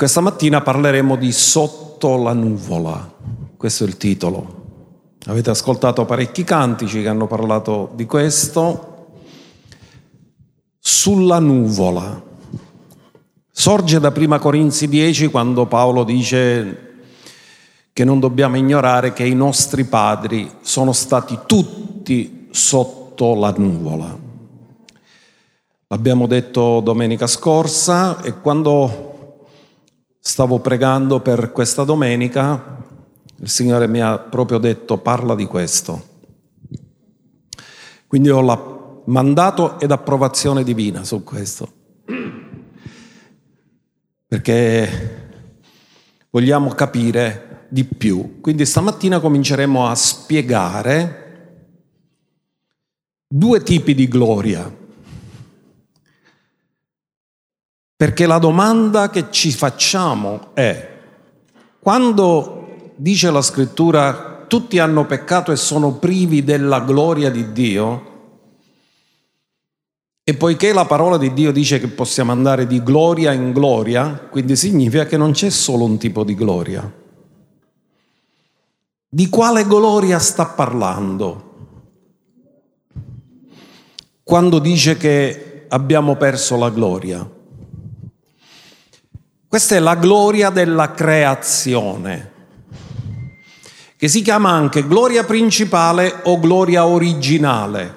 Questa mattina parleremo di Sotto la nuvola, questo è il titolo. Avete ascoltato parecchi cantici che hanno parlato di questo. Sulla nuvola. Sorge da Prima Corinzi 10 quando Paolo dice che non dobbiamo ignorare che i nostri padri sono stati tutti sotto la nuvola. L'abbiamo detto domenica scorsa e quando stavo pregando per questa domenica, il Signore mi ha proprio detto parla di questo. Quindi ho la mandato ed approvazione divina su questo. Perché vogliamo capire di più. Quindi stamattina cominceremo a spiegare due tipi di gloria Perché la domanda che ci facciamo è, quando dice la scrittura tutti hanno peccato e sono privi della gloria di Dio, e poiché la parola di Dio dice che possiamo andare di gloria in gloria, quindi significa che non c'è solo un tipo di gloria. Di quale gloria sta parlando? Quando dice che abbiamo perso la gloria. Questa è la gloria della creazione, che si chiama anche gloria principale o gloria originale,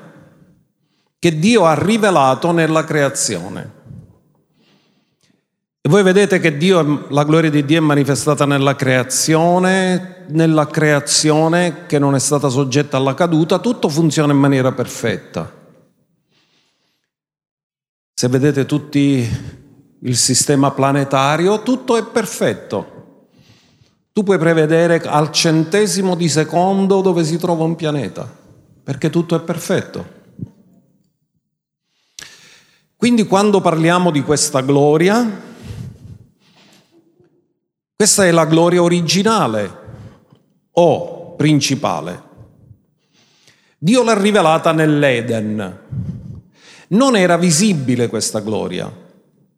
che Dio ha rivelato nella creazione. E voi vedete che Dio, la gloria di Dio è manifestata nella creazione, nella creazione che non è stata soggetta alla caduta, tutto funziona in maniera perfetta. Se vedete tutti il sistema planetario, tutto è perfetto. Tu puoi prevedere al centesimo di secondo dove si trova un pianeta, perché tutto è perfetto. Quindi quando parliamo di questa gloria, questa è la gloria originale o principale. Dio l'ha rivelata nell'Eden. Non era visibile questa gloria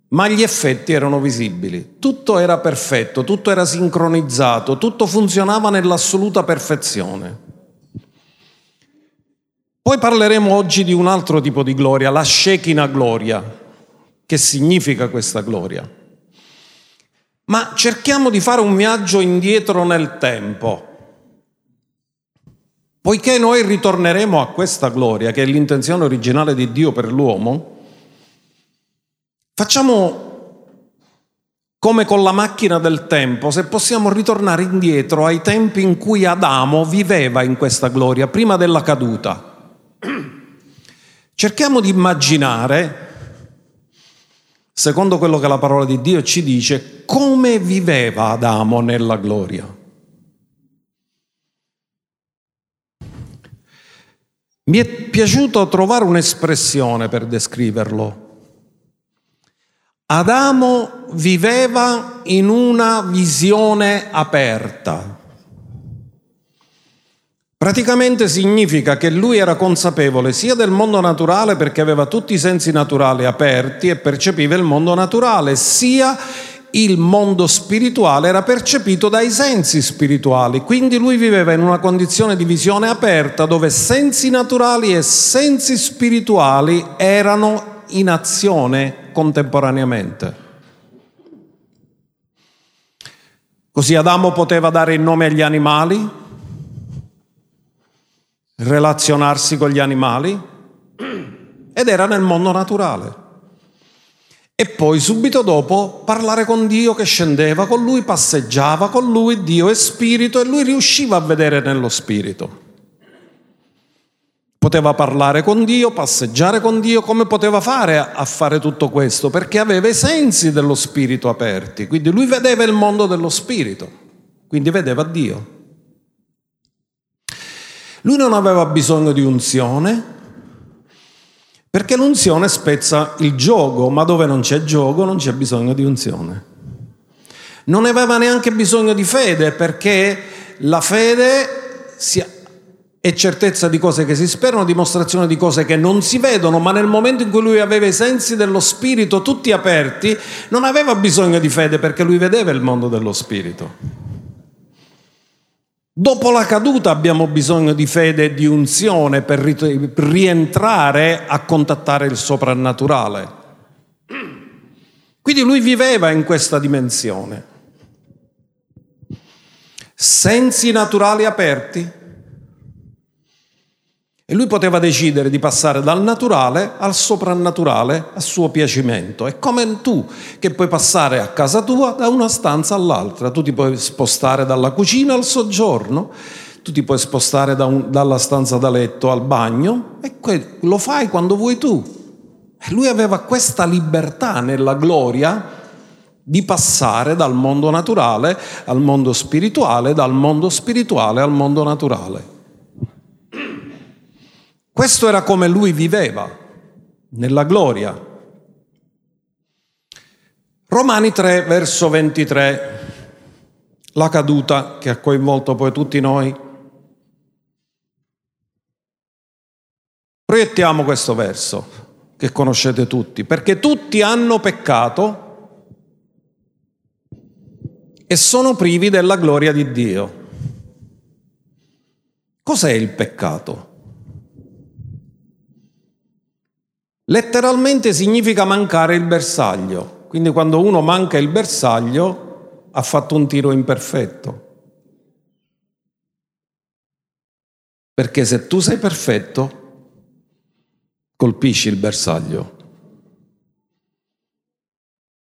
ma gli effetti erano visibili. Tutto era perfetto, tutto era sincronizzato, tutto funzionava nell'assoluta perfezione. Poi parleremo oggi di un altro tipo di gloria, la Shekinah gloria. Che significa questa gloria? Ma cerchiamo di fare un viaggio indietro nel tempo. Poiché noi ritorneremo a questa gloria, che è l'intenzione originale di Dio per l'uomo, Facciamo come con la macchina del tempo, se possiamo ritornare indietro ai tempi in cui Adamo viveva in questa gloria, prima della caduta. Cerchiamo di immaginare, secondo quello che la parola di Dio ci dice, come viveva Adamo nella gloria. Mi è piaciuto trovare un'espressione per descriverlo. Adamo viveva in una visione aperta. Praticamente significa che lui era consapevole sia del mondo naturale perché aveva tutti i sensi naturali aperti e percepiva il mondo naturale, sia il mondo spirituale era percepito dai sensi spirituali, quindi lui viveva in una condizione di visione aperta dove sensi naturali e sensi spirituali erano in azione contemporaneamente. Così Adamo poteva dare il nome agli animali, relazionarsi con gli animali ed era nel mondo naturale. E poi subito dopo parlare con Dio che scendeva con lui, passeggiava con lui, Dio è spirito e lui riusciva a vedere nello spirito. Poteva parlare con Dio, passeggiare con Dio, come poteva fare a fare tutto questo? Perché aveva i sensi dello spirito aperti, quindi lui vedeva il mondo dello spirito, quindi vedeva Dio. Lui non aveva bisogno di unzione, perché l'unzione spezza il gioco, ma dove non c'è gioco non c'è bisogno di unzione. Non aveva neanche bisogno di fede, perché la fede si e certezza di cose che si sperano, dimostrazione di cose che non si vedono, ma nel momento in cui lui aveva i sensi dello spirito tutti aperti, non aveva bisogno di fede perché lui vedeva il mondo dello spirito. Dopo la caduta abbiamo bisogno di fede e di unzione per rientrare a contattare il soprannaturale. Quindi lui viveva in questa dimensione. Sensi naturali aperti, e lui poteva decidere di passare dal naturale al soprannaturale a suo piacimento. È come tu che puoi passare a casa tua da una stanza all'altra. Tu ti puoi spostare dalla cucina al soggiorno, tu ti puoi spostare da un, dalla stanza da letto al bagno e que- lo fai quando vuoi tu. E lui aveva questa libertà nella gloria di passare dal mondo naturale al mondo spirituale, dal mondo spirituale al mondo naturale. Questo era come lui viveva, nella gloria. Romani 3, verso 23, la caduta che ha coinvolto poi tutti noi. Proiettiamo questo verso che conoscete tutti, perché tutti hanno peccato e sono privi della gloria di Dio. Cos'è il peccato? Letteralmente significa mancare il bersaglio, quindi quando uno manca il bersaglio ha fatto un tiro imperfetto. Perché se tu sei perfetto, colpisci il bersaglio.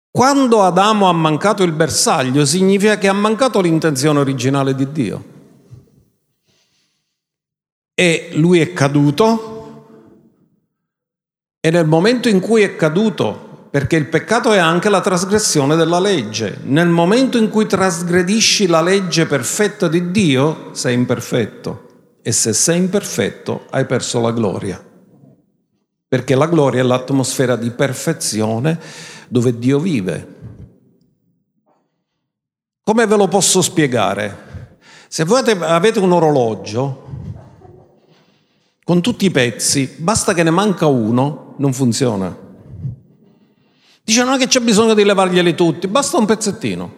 Quando Adamo ha mancato il bersaglio, significa che ha mancato l'intenzione originale di Dio. E lui è caduto e nel momento in cui è caduto, perché il peccato è anche la trasgressione della legge, nel momento in cui trasgredisci la legge perfetta di Dio, sei imperfetto. E se sei imperfetto, hai perso la gloria. Perché la gloria è l'atmosfera di perfezione dove Dio vive. Come ve lo posso spiegare? Se voi avete un orologio con tutti i pezzi, basta che ne manca uno non funziona. Dice non è che c'è bisogno di levarglieli tutti, basta un pezzettino.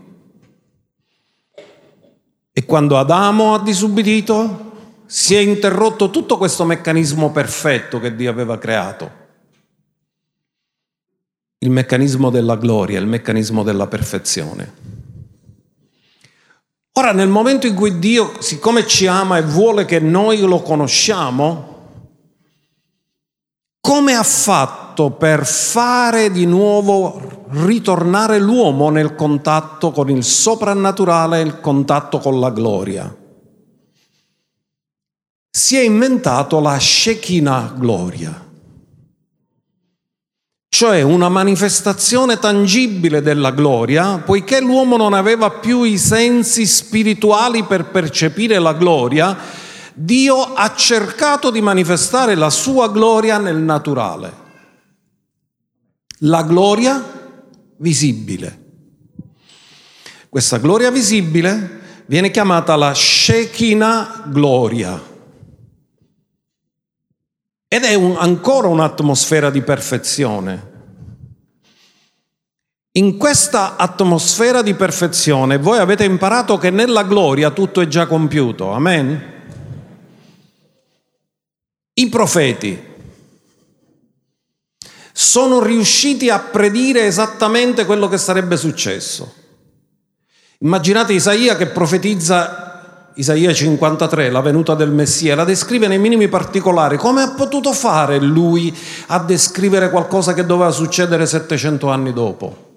E quando Adamo ha disubbidito, si è interrotto tutto questo meccanismo perfetto che Dio aveva creato. Il meccanismo della gloria, il meccanismo della perfezione. Ora, nel momento in cui Dio, siccome ci ama e vuole che noi lo conosciamo, come ha fatto per fare di nuovo ritornare l'uomo nel contatto con il soprannaturale, il contatto con la gloria? Si è inventato la Shekinah gloria, cioè una manifestazione tangibile della gloria, poiché l'uomo non aveva più i sensi spirituali per percepire la gloria, Dio ha cercato di manifestare la sua gloria nel naturale. La gloria visibile. Questa gloria visibile viene chiamata la Shekinah gloria. Ed è un, ancora un'atmosfera di perfezione. In questa atmosfera di perfezione voi avete imparato che nella gloria tutto è già compiuto. Amen? I profeti sono riusciti a predire esattamente quello che sarebbe successo. Immaginate Isaia che profetizza Isaia 53, la venuta del Messia, la descrive nei minimi particolari. Come ha potuto fare lui a descrivere qualcosa che doveva succedere 700 anni dopo?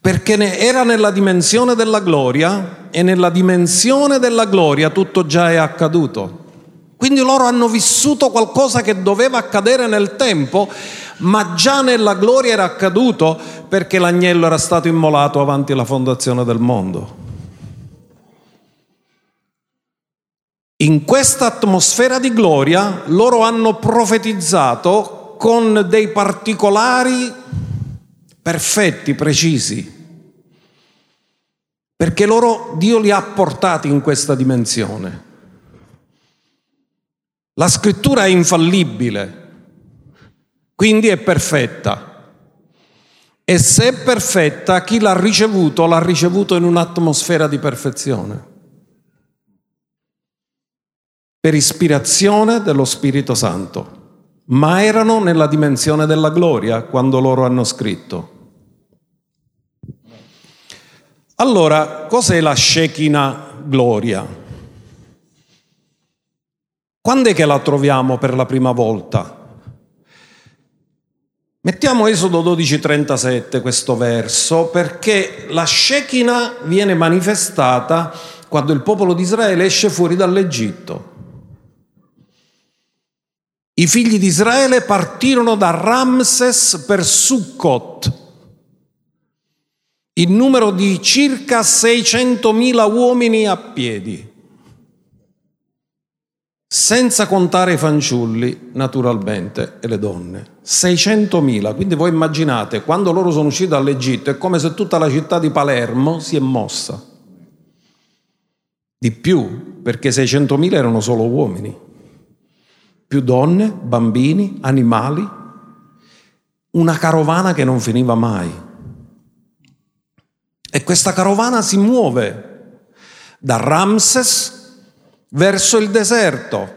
Perché era nella dimensione della gloria e nella dimensione della gloria tutto già è accaduto. Quindi loro hanno vissuto qualcosa che doveva accadere nel tempo, ma già nella gloria era accaduto perché l'agnello era stato immolato avanti alla fondazione del mondo. In questa atmosfera di gloria loro hanno profetizzato con dei particolari perfetti, precisi. Perché loro, Dio li ha portati in questa dimensione. La scrittura è infallibile, quindi è perfetta. E se è perfetta, chi l'ha ricevuto l'ha ricevuto in un'atmosfera di perfezione. Per ispirazione dello Spirito Santo. Ma erano nella dimensione della gloria quando loro hanno scritto. Allora, cos'è la Shekinah gloria? Quando è che la troviamo per la prima volta? Mettiamo Esodo 12:37 questo verso perché la Shekinah viene manifestata quando il popolo di Israele esce fuori dall'Egitto. I figli di Israele partirono da Ramses per Sukkot, in numero di circa 600.000 uomini a piedi senza contare i fanciulli, naturalmente, e le donne. 600.000, quindi voi immaginate, quando loro sono usciti dall'Egitto è come se tutta la città di Palermo si è mossa. Di più, perché 600.000 erano solo uomini, più donne, bambini, animali, una carovana che non finiva mai. E questa carovana si muove da Ramses verso il deserto.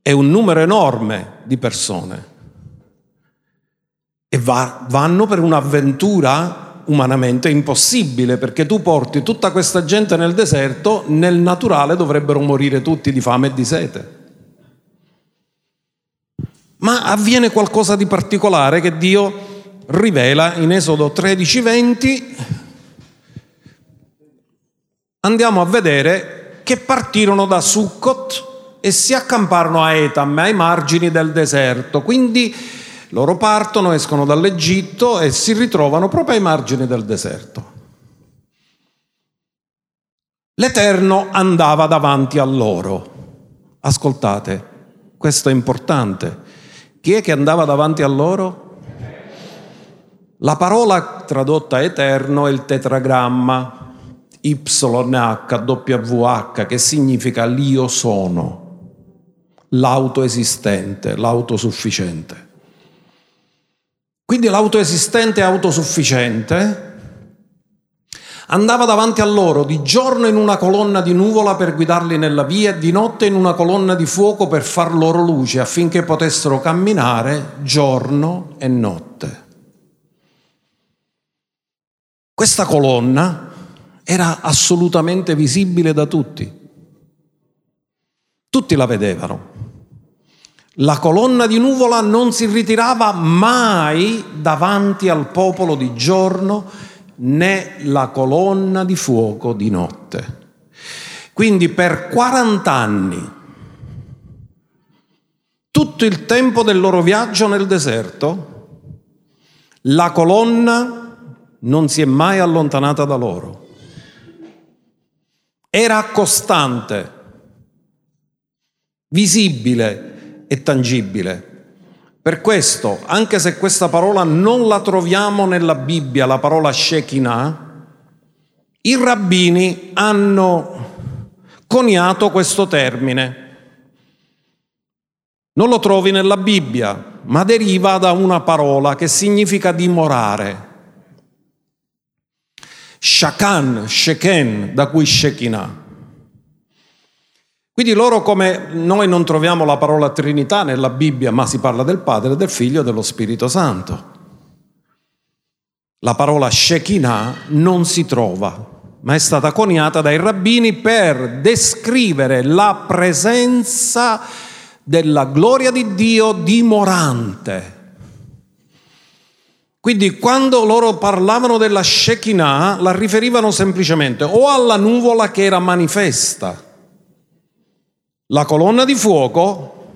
È un numero enorme di persone e va, vanno per un'avventura umanamente impossibile perché tu porti tutta questa gente nel deserto, nel naturale dovrebbero morire tutti di fame e di sete. Ma avviene qualcosa di particolare che Dio rivela in Esodo 13:20 andiamo a vedere che partirono da Sukkot e si accamparono a Etam, ai margini del deserto. Quindi loro partono, escono dall'Egitto e si ritrovano proprio ai margini del deserto. L'Eterno andava davanti a loro. Ascoltate, questo è importante. Chi è che andava davanti a loro? La parola tradotta eterno è il tetragramma, YHWH, che significa l'io sono, l'autoesistente, l'autosufficiente. Quindi l'autoesistente e autosufficiente andava davanti a loro di giorno in una colonna di nuvola per guidarli nella via e di notte in una colonna di fuoco per far loro luce affinché potessero camminare giorno e notte. Questa colonna era assolutamente visibile da tutti. Tutti la vedevano. La colonna di nuvola non si ritirava mai davanti al popolo di giorno né la colonna di fuoco di notte. Quindi per 40 anni, tutto il tempo del loro viaggio nel deserto, la colonna non si è mai allontanata da loro era costante, visibile e tangibile. Per questo, anche se questa parola non la troviamo nella Bibbia, la parola Shekinah, i rabbini hanno coniato questo termine. Non lo trovi nella Bibbia, ma deriva da una parola che significa dimorare. Shakan, Sheken, da cui Shekinah. Quindi loro come noi non troviamo la parola Trinità nella Bibbia, ma si parla del Padre, del Figlio e dello Spirito Santo. La parola Shekinah non si trova, ma è stata coniata dai rabbini per descrivere la presenza della gloria di Dio dimorante quindi quando loro parlavano della Shekinah la riferivano semplicemente o alla nuvola che era manifesta, la colonna di fuoco,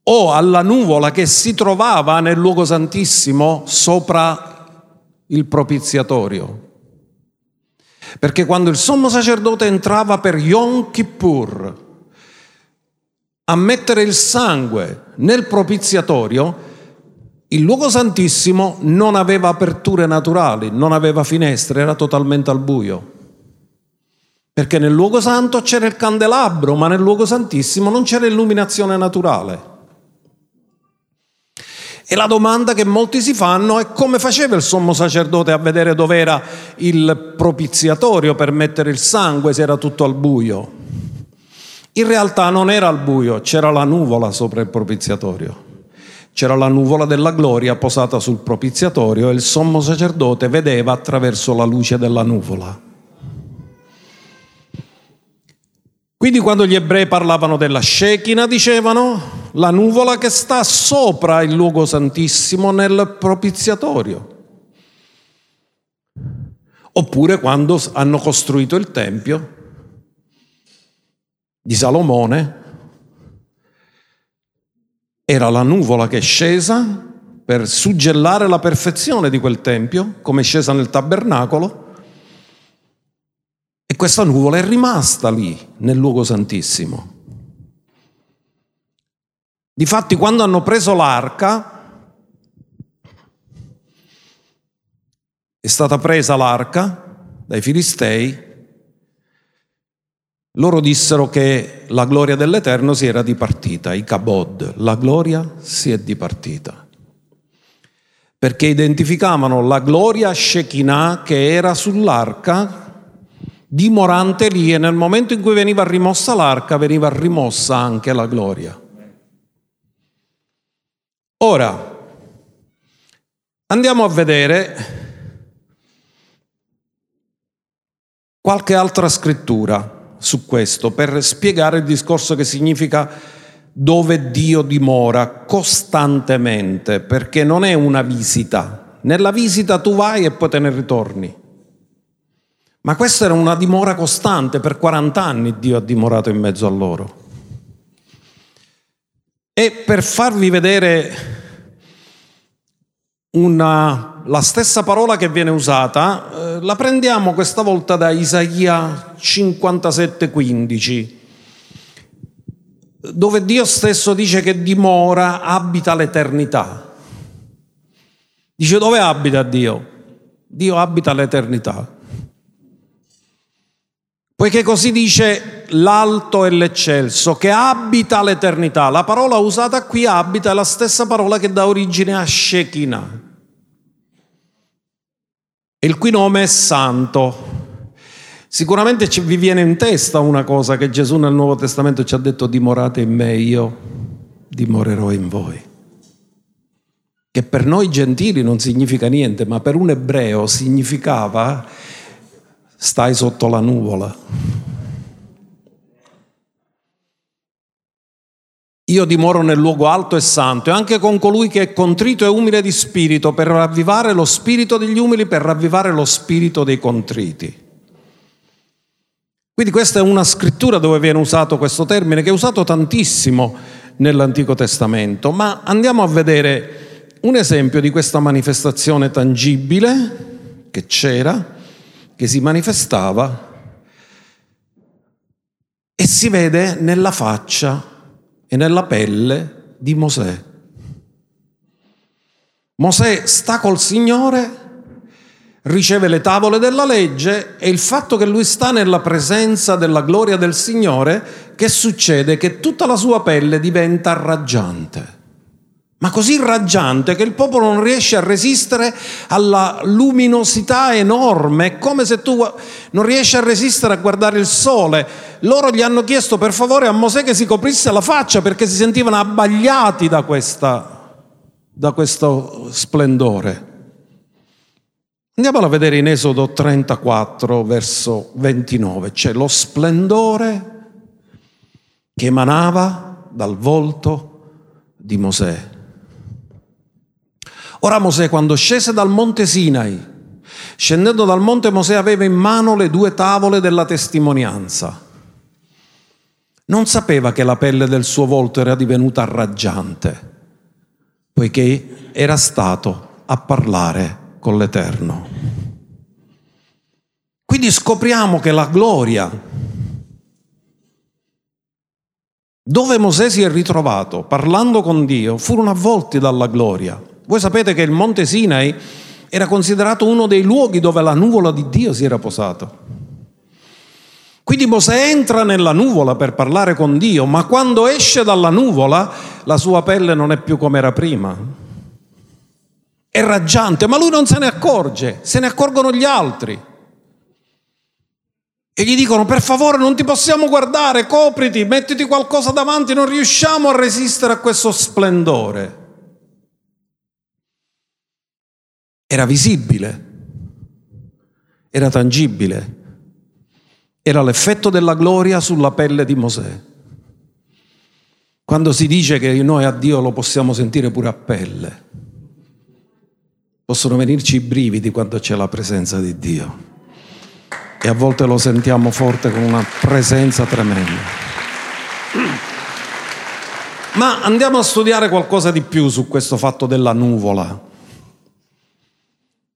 o alla nuvola che si trovava nel luogo santissimo sopra il propiziatorio. Perché quando il sommo sacerdote entrava per Yom Kippur a mettere il sangue nel propiziatorio, il luogo santissimo non aveva aperture naturali, non aveva finestre, era totalmente al buio. Perché nel luogo santo c'era il candelabro, ma nel luogo santissimo non c'era illuminazione naturale. E la domanda che molti si fanno è come faceva il sommo sacerdote a vedere dove era il propiziatorio per mettere il sangue se era tutto al buio. In realtà non era al buio, c'era la nuvola sopra il propiziatorio. C'era la nuvola della gloria posata sul propiziatorio e il sommo sacerdote vedeva attraverso la luce della nuvola. Quindi quando gli ebrei parlavano della Shekinah dicevano la nuvola che sta sopra il luogo santissimo nel propiziatorio. Oppure quando hanno costruito il Tempio di Salomone, era la nuvola che è scesa per suggellare la perfezione di quel Tempio, come è scesa nel tabernacolo, e questa nuvola è rimasta lì, nel luogo santissimo. Difatti, quando hanno preso l'arca, è stata presa l'arca dai filistei, loro dissero che la gloria dell'Eterno si era dipartita, i kabod, la gloria si è dipartita. Perché identificavano la gloria Shekinah che era sull'arca dimorante lì e nel momento in cui veniva rimossa l'arca veniva rimossa anche la gloria. Ora, andiamo a vedere qualche altra scrittura su questo per spiegare il discorso che significa dove Dio dimora costantemente, perché non è una visita. Nella visita tu vai e poi te ne ritorni. Ma questa era una dimora costante, per 40 anni Dio ha dimorato in mezzo a loro. E per farvi vedere una, la stessa parola che viene usata, eh, la prendiamo questa volta da Isaia 57,15, dove Dio stesso dice che dimora, abita l'eternità. Dice dove abita Dio? Dio abita l'eternità. Poiché così dice l'alto e l'eccelso, che abita l'eternità. La parola usata qui, abita, è la stessa parola che dà origine a Shekinah. Il cui nome è santo. Sicuramente vi viene in testa una cosa che Gesù nel Nuovo Testamento ci ha detto, dimorate in me, io dimorerò in voi. Che per noi gentili non significa niente, ma per un ebreo significava stai sotto la nuvola. Io dimoro nel luogo alto e santo e anche con colui che è contrito e umile di spirito per ravvivare lo spirito degli umili, per ravvivare lo spirito dei contriti. Quindi questa è una scrittura dove viene usato questo termine che è usato tantissimo nell'Antico Testamento, ma andiamo a vedere un esempio di questa manifestazione tangibile che c'era che si manifestava e si vede nella faccia e nella pelle di Mosè. Mosè sta col Signore, riceve le tavole della legge e il fatto che lui sta nella presenza della gloria del Signore, che succede? Che tutta la sua pelle diventa raggiante ma così raggiante che il popolo non riesce a resistere alla luminosità enorme, è come se tu non riesci a resistere a guardare il sole. Loro gli hanno chiesto per favore a Mosè che si coprisse la faccia perché si sentivano abbagliati da, questa, da questo splendore. Andiamolo a vedere in Esodo 34, verso 29. C'è lo splendore che emanava dal volto di Mosè. Ora Mosè quando scese dal monte Sinai, scendendo dal monte Mosè aveva in mano le due tavole della testimonianza. Non sapeva che la pelle del suo volto era divenuta raggiante, poiché era stato a parlare con l'Eterno. Quindi scopriamo che la gloria, dove Mosè si è ritrovato parlando con Dio, furono avvolti dalla gloria Voi sapete che il monte Sinai era considerato uno dei luoghi dove la nuvola di Dio si era posata. Quindi Mosè entra nella nuvola per parlare con Dio, ma quando esce dalla nuvola la sua pelle non è più come era prima. È raggiante, ma lui non se ne accorge, se ne accorgono gli altri. E gli dicono, per favore non ti possiamo guardare, copriti, mettiti qualcosa davanti, non riusciamo a resistere a questo splendore. Era visibile, era tangibile, era l'effetto della gloria sulla pelle di Mosè. Quando si dice che noi a Dio lo possiamo sentire pure a pelle, possono venirci i brividi quando c'è la presenza di Dio. E a volte lo sentiamo forte con una presenza tremenda. Ma andiamo a studiare qualcosa di più su questo fatto della nuvola.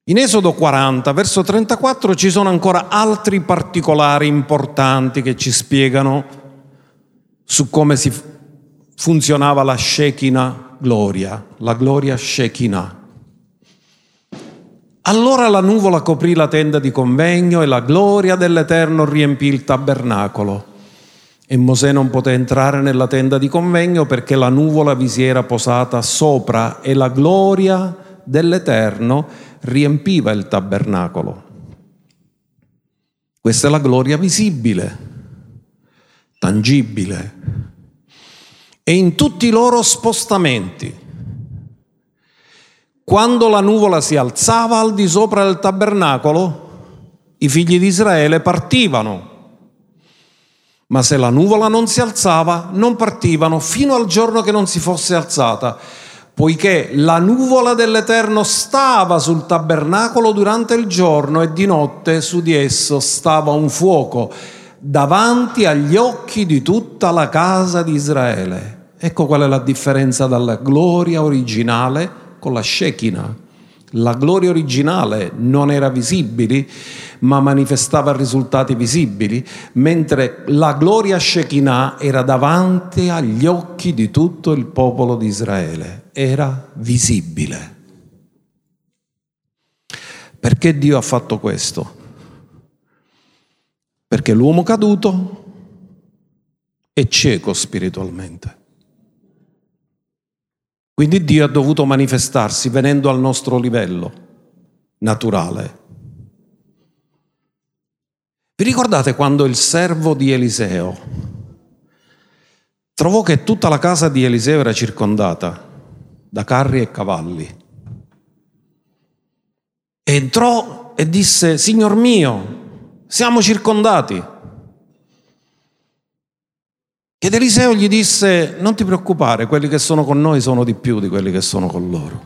In Esodo 40, verso 34, ci sono ancora altri particolari importanti che ci spiegano su come si funzionava la Shekinah gloria, la gloria Shekinah. Allora la nuvola coprì la tenda di convegno e la gloria dell'Eterno riempì il tabernacolo. E Mosè non poté entrare nella tenda di convegno perché la nuvola vi si era posata sopra e la gloria dell'Eterno riempiva il tabernacolo. Questa è la gloria visibile, tangibile. E in tutti i loro spostamenti, quando la nuvola si alzava al di sopra del tabernacolo, i figli di Israele partivano. Ma se la nuvola non si alzava, non partivano fino al giorno che non si fosse alzata poiché la nuvola dell'Eterno stava sul tabernacolo durante il giorno e di notte su di esso stava un fuoco davanti agli occhi di tutta la casa di Israele. Ecco qual è la differenza dalla gloria originale con la Shekinah. La gloria originale non era visibile, ma manifestava risultati visibili, mentre la gloria Shekinah era davanti agli occhi di tutto il popolo di Israele, era visibile. Perché Dio ha fatto questo? Perché l'uomo caduto è cieco spiritualmente. Quindi Dio ha dovuto manifestarsi venendo al nostro livello naturale. Vi ricordate quando il servo di Eliseo trovò che tutta la casa di Eliseo era circondata da carri e cavalli? Entrò e disse, Signor mio, siamo circondati. Ed Eliseo gli disse, non ti preoccupare, quelli che sono con noi sono di più di quelli che sono con loro.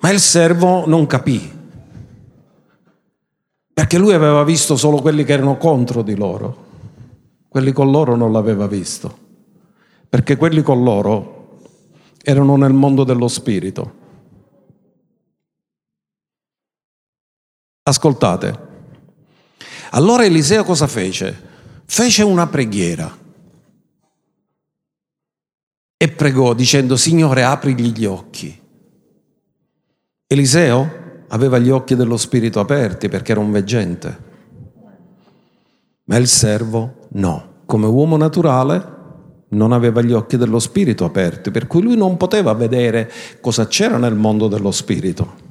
Ma il servo non capì, perché lui aveva visto solo quelli che erano contro di loro, quelli con loro non l'aveva visto, perché quelli con loro erano nel mondo dello spirito. Ascoltate, allora Eliseo cosa fece? fece una preghiera e pregò dicendo, Signore, aprigli gli occhi. Eliseo aveva gli occhi dello spirito aperti perché era un veggente, ma il servo no. Come uomo naturale non aveva gli occhi dello spirito aperti, per cui lui non poteva vedere cosa c'era nel mondo dello spirito.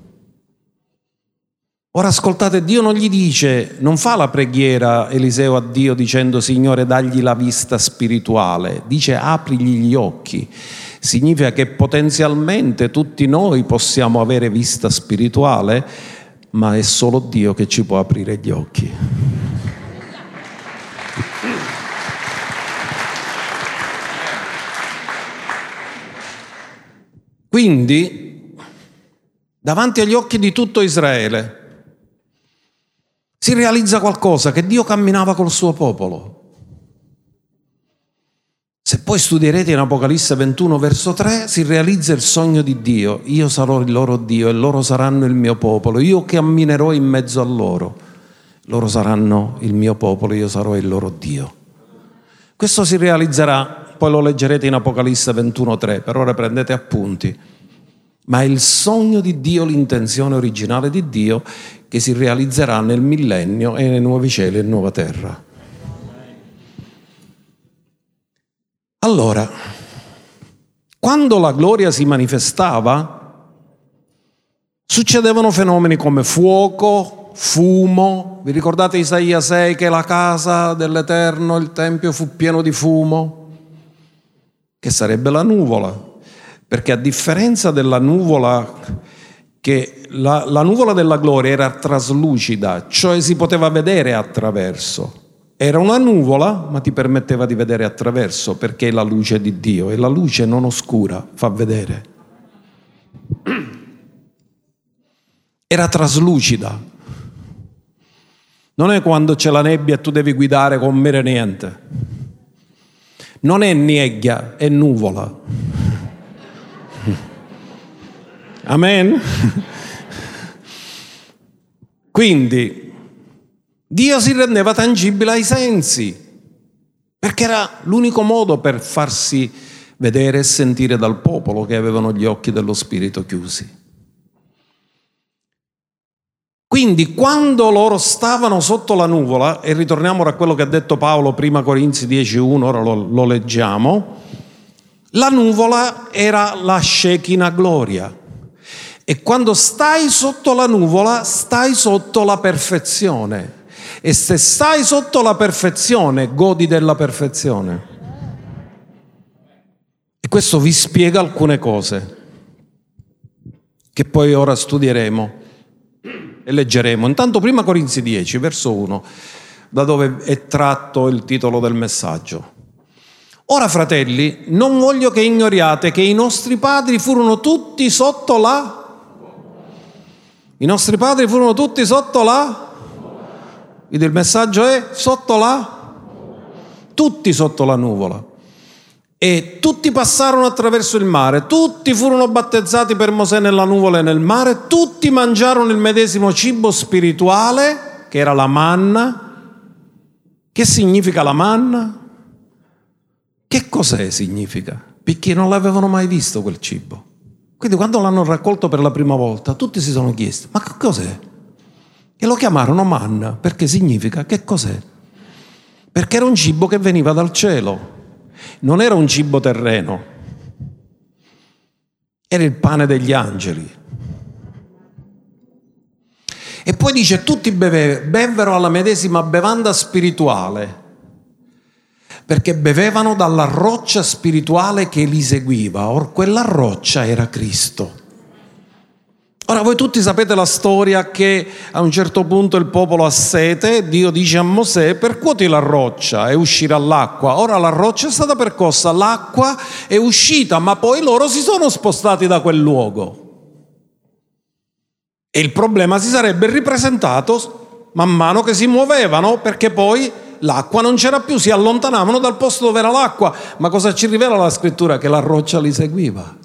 Ora ascoltate, Dio non gli dice, non fa la preghiera Eliseo a Dio dicendo Signore dagli la vista spirituale, dice aprigli gli occhi. Significa che potenzialmente tutti noi possiamo avere vista spirituale, ma è solo Dio che ci può aprire gli occhi. Quindi, davanti agli occhi di tutto Israele, si realizza qualcosa, che Dio camminava col suo popolo. Se poi studierete in Apocalisse 21 verso 3, si realizza il sogno di Dio. Io sarò il loro Dio e loro saranno il mio popolo. Io camminerò in mezzo a loro. Loro saranno il mio popolo, io sarò il loro Dio. Questo si realizzerà poi lo leggerete in Apocalisse 21.3, per ora prendete appunti. Ma è il sogno di Dio, l'intenzione originale di Dio che si realizzerà nel millennio e nei nuovi cieli e nuova terra. Allora, quando la gloria si manifestava, succedevano fenomeni come fuoco, fumo. Vi ricordate Isaia 6 che la casa dell'Eterno, il Tempio fu pieno di fumo? Che sarebbe la nuvola. Perché a differenza della nuvola, che la, la nuvola della gloria era traslucida, cioè si poteva vedere attraverso. Era una nuvola, ma ti permetteva di vedere attraverso, perché è la luce di Dio e la luce non oscura fa vedere. Era traslucida. Non è quando c'è la nebbia e tu devi guidare con mere niente. Non è nebbia, è nuvola. Amen. Quindi Dio si rendeva tangibile ai sensi, perché era l'unico modo per farsi vedere e sentire dal popolo che avevano gli occhi dello Spirito chiusi. Quindi quando loro stavano sotto la nuvola, e ritorniamo a quello che ha detto Paolo prima Corinzi 10.1, ora lo, lo leggiamo, la nuvola era la Shekinah gloria. E quando stai sotto la nuvola, stai sotto la perfezione. E se stai sotto la perfezione, godi della perfezione. E questo vi spiega alcune cose che poi ora studieremo e leggeremo. Intanto prima Corinzi 10, verso 1, da dove è tratto il titolo del messaggio. Ora, fratelli, non voglio che ignoriate che i nostri padri furono tutti sotto la... I nostri padri furono tutti sotto la... Quindi il messaggio è sotto la... Tutti sotto la nuvola. E tutti passarono attraverso il mare, tutti furono battezzati per Mosè nella nuvola e nel mare, tutti mangiarono il medesimo cibo spirituale, che era la manna. Che significa la manna? Che cos'è significa? Perché non l'avevano mai visto quel cibo. Quindi quando l'hanno raccolto per la prima volta, tutti si sono chiesti, ma che cos'è? E lo chiamarono manna perché significa che cos'è? Perché era un cibo che veniva dal cielo, non era un cibo terreno, era il pane degli angeli. E poi dice, tutti bevvero alla medesima bevanda spirituale, perché bevevano dalla roccia spirituale che li seguiva, or quella roccia era Cristo. Ora voi tutti sapete la storia che a un certo punto il popolo ha sete, Dio dice a Mosè percuoti la roccia e uscirà l'acqua. Ora la roccia è stata percossa, l'acqua è uscita, ma poi loro si sono spostati da quel luogo. E il problema si sarebbe ripresentato man mano che si muovevano perché poi l'acqua non c'era più, si allontanavano dal posto dove era l'acqua. Ma cosa ci rivela la scrittura? Che la roccia li seguiva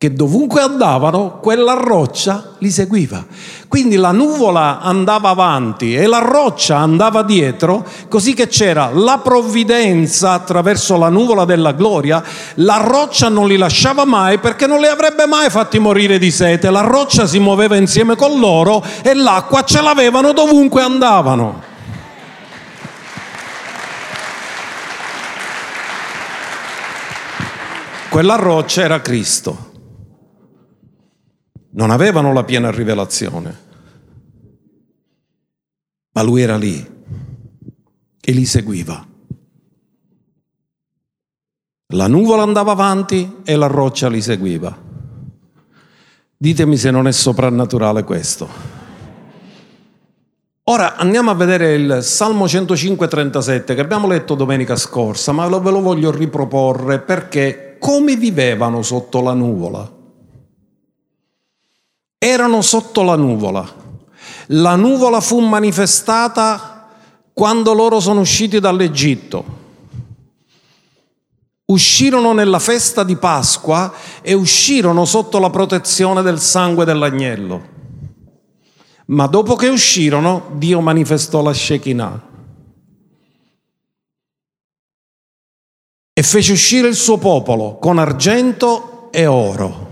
che dovunque andavano, quella roccia li seguiva. Quindi la nuvola andava avanti e la roccia andava dietro, così che c'era la provvidenza attraverso la nuvola della gloria, la roccia non li lasciava mai perché non li avrebbe mai fatti morire di sete, la roccia si muoveva insieme con loro e l'acqua ce l'avevano dovunque andavano. Quella roccia era Cristo non avevano la piena rivelazione, ma lui era lì e li seguiva. La nuvola andava avanti e la roccia li seguiva. Ditemi se non è soprannaturale questo. Ora andiamo a vedere il Salmo 105-37 che abbiamo letto domenica scorsa, ma ve lo voglio riproporre perché come vivevano sotto la nuvola? Erano sotto la nuvola. La nuvola fu manifestata quando loro sono usciti dall'Egitto. Uscirono nella festa di Pasqua e uscirono sotto la protezione del sangue dell'agnello. Ma dopo che uscirono, Dio manifestò la Shekinah. e fece uscire il suo popolo con argento e oro.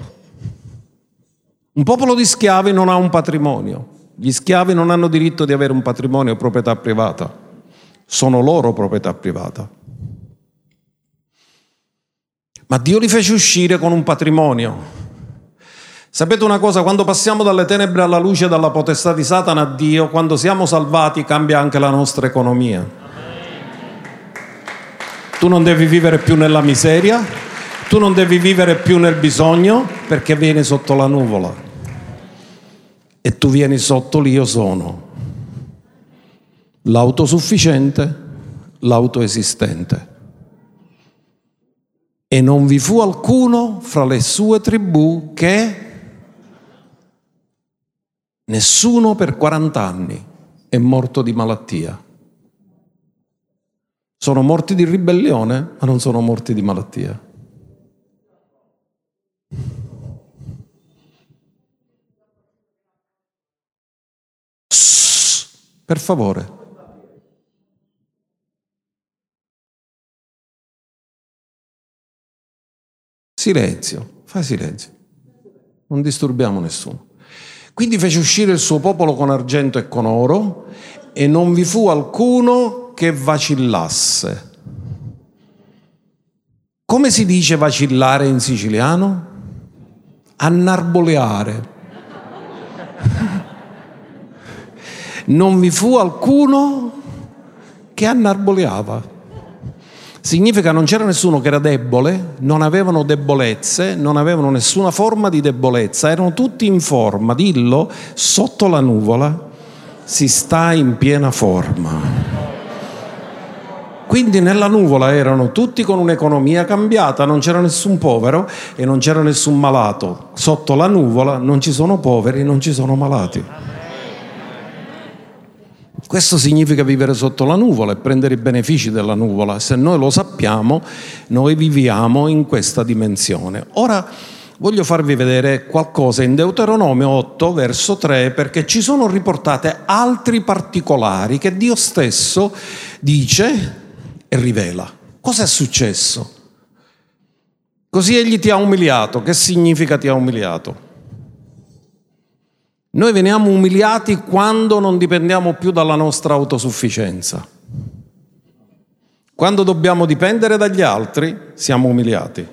Un popolo di schiavi non ha un patrimonio. Gli schiavi non hanno diritto di avere un patrimonio proprietà privata. Sono loro proprietà privata. Ma Dio li fece uscire con un patrimonio. Sapete una cosa, quando passiamo dalle tenebre alla luce, dalla potestà di Satana a Dio, quando siamo salvati cambia anche la nostra economia. Tu non devi vivere più nella miseria, tu non devi vivere più nel bisogno perché vieni sotto la nuvola. E tu vieni sotto l'io sono. L'autosufficiente, l'autoesistente. E non vi fu alcuno fra le sue tribù che nessuno per 40 anni è morto di malattia. Sono morti di ribellione, ma non sono morti di malattia. Per favore. Silenzio, fai silenzio. Non disturbiamo nessuno. Quindi fece uscire il suo popolo con argento e con oro e non vi fu alcuno che vacillasse. Come si dice vacillare in siciliano? Annarboleare. Non vi fu alcuno che annarboleava. Significa non c'era nessuno che era debole, non avevano debolezze, non avevano nessuna forma di debolezza, erano tutti in forma, dillo, sotto la nuvola si sta in piena forma. Quindi nella nuvola erano tutti con un'economia cambiata, non c'era nessun povero e non c'era nessun malato. Sotto la nuvola non ci sono poveri, non ci sono malati. Questo significa vivere sotto la nuvola e prendere i benefici della nuvola. Se noi lo sappiamo, noi viviamo in questa dimensione. Ora voglio farvi vedere qualcosa in Deuteronomio 8, verso 3, perché ci sono riportate altri particolari che Dio stesso dice e rivela. Cosa è successo? Così egli ti ha umiliato. Che significa ti ha umiliato? Noi veniamo umiliati quando non dipendiamo più dalla nostra autosufficienza. Quando dobbiamo dipendere dagli altri, siamo umiliati.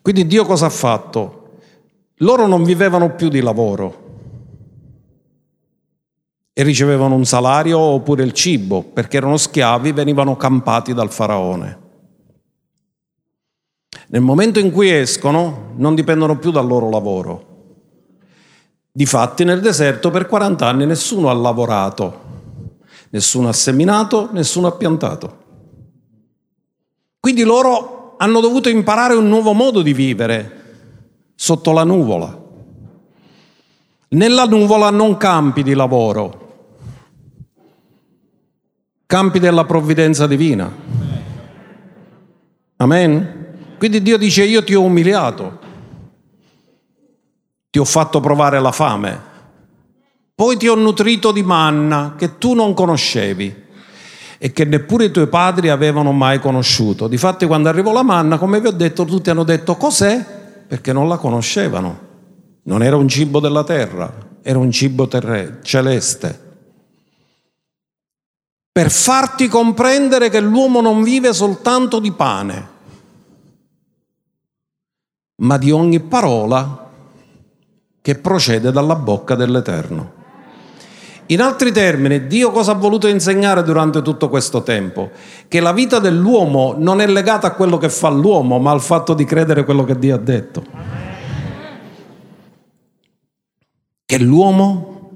Quindi Dio cosa ha fatto? Loro non vivevano più di lavoro, e ricevevano un salario oppure il cibo, perché erano schiavi, venivano campati dal faraone. Nel momento in cui escono non dipendono più dal loro lavoro. Difatti nel deserto per 40 anni nessuno ha lavorato, nessuno ha seminato, nessuno ha piantato. Quindi loro hanno dovuto imparare un nuovo modo di vivere sotto la nuvola. Nella nuvola non campi di lavoro, campi della provvidenza divina. Amen? Quindi Dio dice io ti ho umiliato, ti ho fatto provare la fame, poi ti ho nutrito di manna che tu non conoscevi e che neppure i tuoi padri avevano mai conosciuto. Difatti quando arrivò la manna, come vi ho detto, tutti hanno detto cos'è? Perché non la conoscevano. Non era un cibo della terra, era un cibo terre- celeste per farti comprendere che l'uomo non vive soltanto di pane, ma di ogni parola che procede dalla bocca dell'Eterno. In altri termini, Dio cosa ha voluto insegnare durante tutto questo tempo? Che la vita dell'uomo non è legata a quello che fa l'uomo, ma al fatto di credere quello che Dio ha detto. Che l'uomo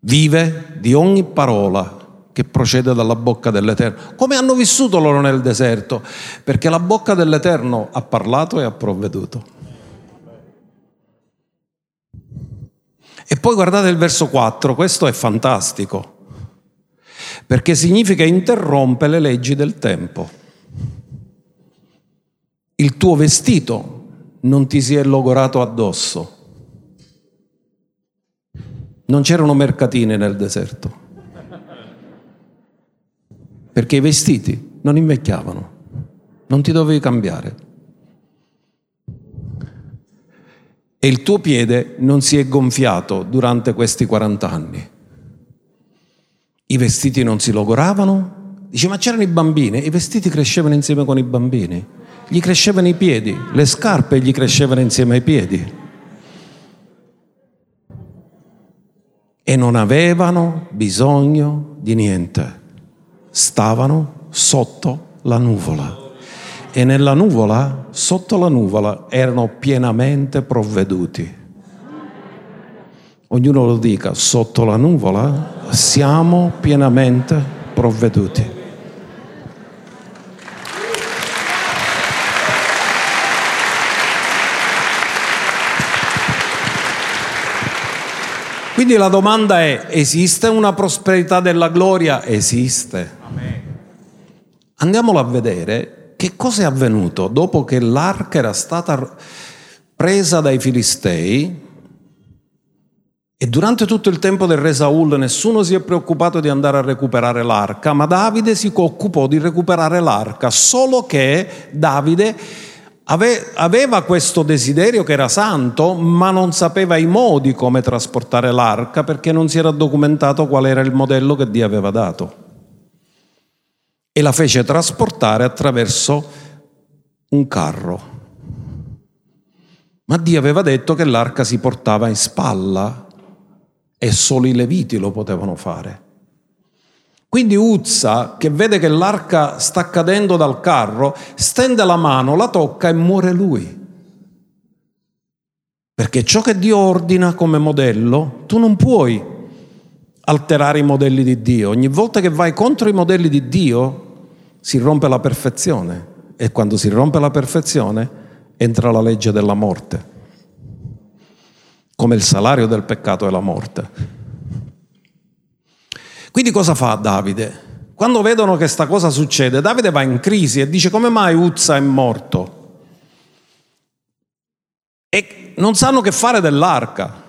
vive di ogni parola che procede dalla bocca dell'Eterno. Come hanno vissuto loro nel deserto? Perché la bocca dell'Eterno ha parlato e ha provveduto. E poi guardate il verso 4, questo è fantastico, perché significa interrompe le leggi del tempo. Il tuo vestito non ti si è logorato addosso. Non c'erano mercatine nel deserto perché i vestiti non invecchiavano. non ti dovevi cambiare. E il tuo piede non si è gonfiato durante questi 40 anni. I vestiti non si logoravano? Dice, ma c'erano i bambini, i vestiti crescevano insieme con i bambini, gli crescevano i piedi, le scarpe gli crescevano insieme ai piedi. E non avevano bisogno di niente, stavano sotto la nuvola. E nella nuvola, sotto la nuvola, erano pienamente provveduti. Ognuno lo dica, sotto la nuvola siamo pienamente provveduti. Quindi la domanda è, esiste una prosperità della gloria? Esiste. Andiamolo a vedere che cosa è avvenuto dopo che l'arca era stata presa dai Filistei e durante tutto il tempo del re Saul nessuno si è preoccupato di andare a recuperare l'arca, ma Davide si occupò di recuperare l'arca, solo che Davide aveva questo desiderio che era santo, ma non sapeva i modi come trasportare l'arca perché non si era documentato qual era il modello che Dio aveva dato. E la fece trasportare attraverso un carro. Ma Dio aveva detto che l'arca si portava in spalla e solo i leviti lo potevano fare. Quindi Uzza, che vede che l'arca sta cadendo dal carro, stende la mano, la tocca e muore lui. Perché ciò che Dio ordina come modello, tu non puoi alterare i modelli di Dio. Ogni volta che vai contro i modelli di Dio, si rompe la perfezione. E quando si rompe la perfezione, entra la legge della morte come il salario del peccato è la morte. Quindi cosa fa Davide? Quando vedono che questa cosa succede, Davide va in crisi e dice come mai Uzza è morto? E non sanno che fare dell'arca.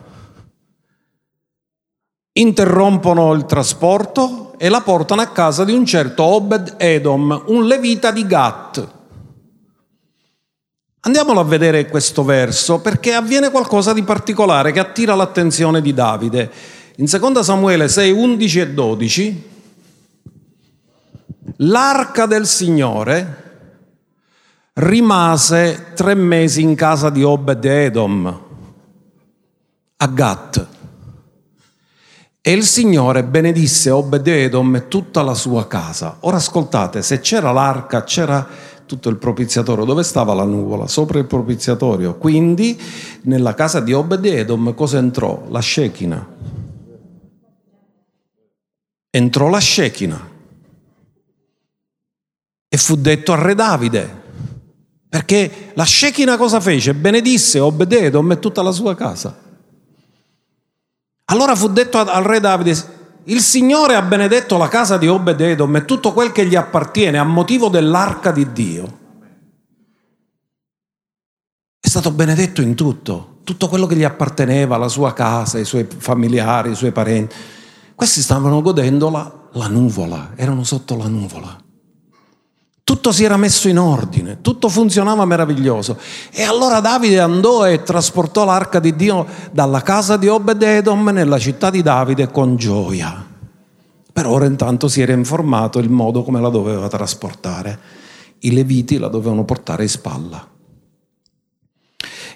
Interrompono il trasporto e la portano a casa di un certo Obed Edom, un levita di Gat. Andiamolo a vedere questo verso perché avviene qualcosa di particolare che attira l'attenzione di Davide. In 2 Samuele 6, 11 e 12, l'arca del Signore rimase tre mesi in casa di Obed Edom, a Gat. E il Signore benedisse Obed Edom e tutta la sua casa. Ora ascoltate, se c'era l'arca, c'era tutto il propiziatorio. Dove stava la nuvola? Sopra il propiziatorio. Quindi nella casa di Obed-Edom cosa entrò? La Shekina. Entrò la Shekina. E fu detto a re Davide. Perché la Shekina cosa fece? Benedisse Obed-Edom e tutta la sua casa. Allora fu detto al re Davide, il Signore ha benedetto la casa di Obed-Edom e tutto quel che gli appartiene a motivo dell'arca di Dio. È stato benedetto in tutto, tutto quello che gli apparteneva, la sua casa, i suoi familiari, i suoi parenti. Questi stavano godendo la, la nuvola, erano sotto la nuvola. Tutto si era messo in ordine, tutto funzionava meraviglioso. E allora Davide andò e trasportò l'arca di Dio dalla casa di Obed-Edom nella città di Davide con gioia. Per ora intanto si era informato il modo come la doveva trasportare. I leviti la dovevano portare in spalla.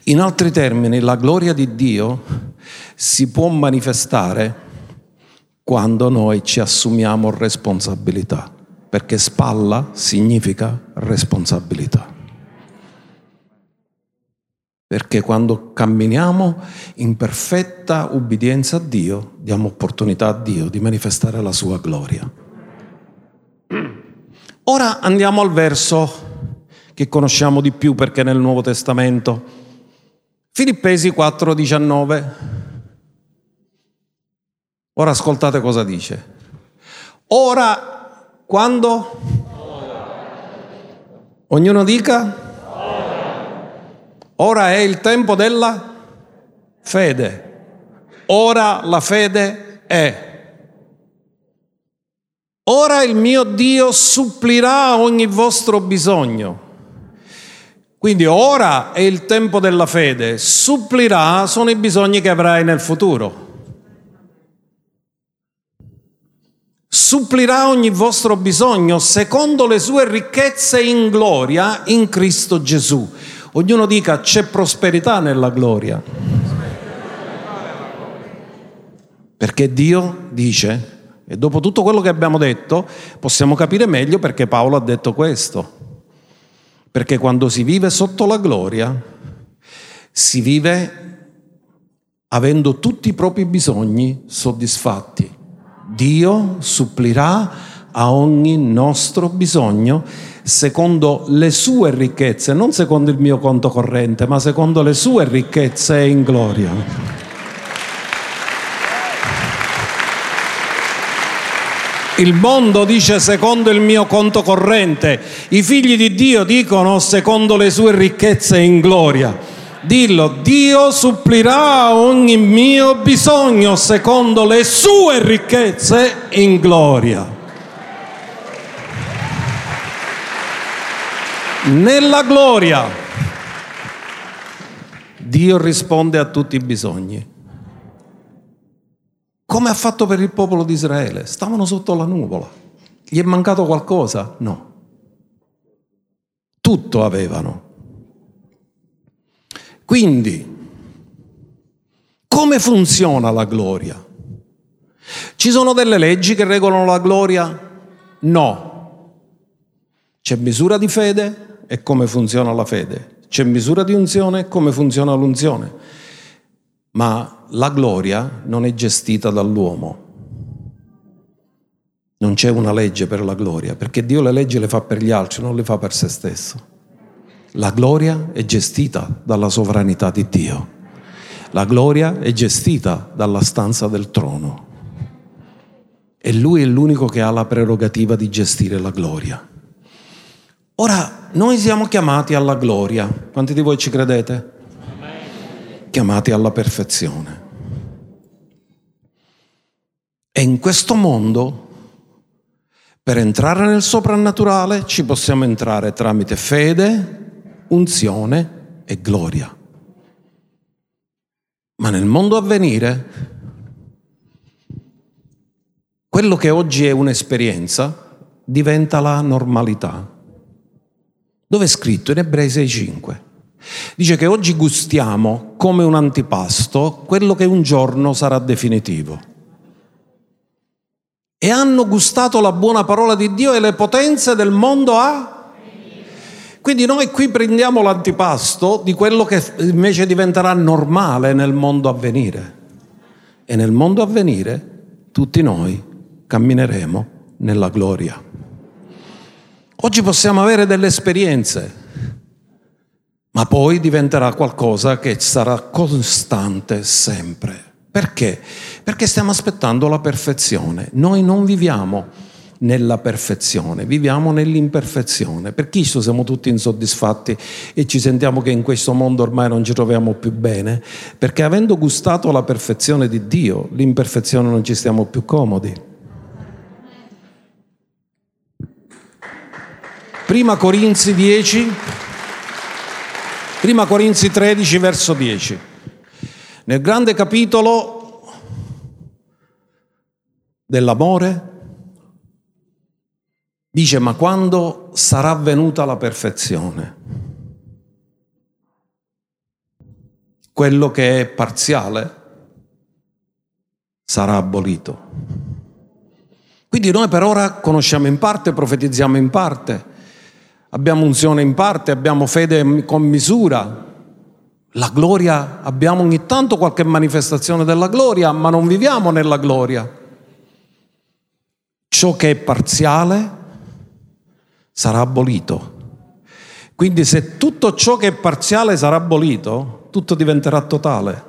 In altri termini, la gloria di Dio si può manifestare quando noi ci assumiamo responsabilità perché spalla significa responsabilità. Perché quando camminiamo in perfetta ubbidienza a Dio, diamo opportunità a Dio di manifestare la sua gloria. Ora andiamo al verso che conosciamo di più perché nel Nuovo Testamento. Filippesi 4:19. Ora ascoltate cosa dice. Ora quando? Ognuno dica? Ora è il tempo della fede. Ora la fede è. Ora il mio Dio supplirà ogni vostro bisogno. Quindi ora è il tempo della fede, supplirà sono i bisogni che avrai nel futuro. Supplirà ogni vostro bisogno secondo le sue ricchezze in gloria in Cristo Gesù. Ognuno dica c'è prosperità nella gloria. Perché Dio dice, e dopo tutto quello che abbiamo detto, possiamo capire meglio perché Paolo ha detto questo. Perché quando si vive sotto la gloria, si vive avendo tutti i propri bisogni soddisfatti. Dio supplirà a ogni nostro bisogno secondo le sue ricchezze, non secondo il mio conto corrente, ma secondo le sue ricchezze in gloria. Il mondo dice secondo il mio conto corrente, i figli di Dio dicono secondo le sue ricchezze in gloria. Dillo, Dio supplirà ogni mio bisogno secondo le sue ricchezze in gloria. Nella gloria Dio risponde a tutti i bisogni come ha fatto per il popolo di Israele. Stavano sotto la nuvola. Gli è mancato qualcosa? No. Tutto avevano. Quindi, come funziona la gloria? Ci sono delle leggi che regolano la gloria? No. C'è misura di fede e come funziona la fede. C'è misura di unzione e come funziona l'unzione. Ma la gloria non è gestita dall'uomo. Non c'è una legge per la gloria, perché Dio le leggi le fa per gli altri, non le fa per se stesso. La gloria è gestita dalla sovranità di Dio. La gloria è gestita dalla stanza del trono. E Lui è l'unico che ha la prerogativa di gestire la gloria. Ora, noi siamo chiamati alla gloria. Quanti di voi ci credete? chiamati alla perfezione. E in questo mondo, per entrare nel soprannaturale, ci possiamo entrare tramite fede, unzione e gloria. Ma nel mondo a venire, quello che oggi è un'esperienza diventa la normalità. Dove è scritto in Ebrei 6.5? Dice che oggi gustiamo come un antipasto quello che un giorno sarà definitivo. E hanno gustato la buona parola di Dio e le potenze del mondo a... Quindi noi qui prendiamo l'antipasto di quello che invece diventerà normale nel mondo a venire. E nel mondo a venire tutti noi cammineremo nella gloria. Oggi possiamo avere delle esperienze ma poi diventerà qualcosa che sarà costante sempre. Perché? Perché stiamo aspettando la perfezione. Noi non viviamo nella perfezione, viviamo nell'imperfezione. Per chi siamo tutti insoddisfatti e ci sentiamo che in questo mondo ormai non ci troviamo più bene? Perché avendo gustato la perfezione di Dio, l'imperfezione non ci stiamo più comodi. Prima Corinzi 10 Prima Corinzi 13, verso 10. Nel grande capitolo dell'amore dice, ma quando sarà venuta la perfezione? Quello che è parziale sarà abolito. Quindi noi per ora conosciamo in parte, profetizziamo in parte, abbiamo unzione in parte, abbiamo fede con misura. La gloria, abbiamo ogni tanto qualche manifestazione della gloria, ma non viviamo nella gloria. Ciò che è parziale sarà abolito. Quindi se tutto ciò che è parziale sarà abolito, tutto diventerà totale.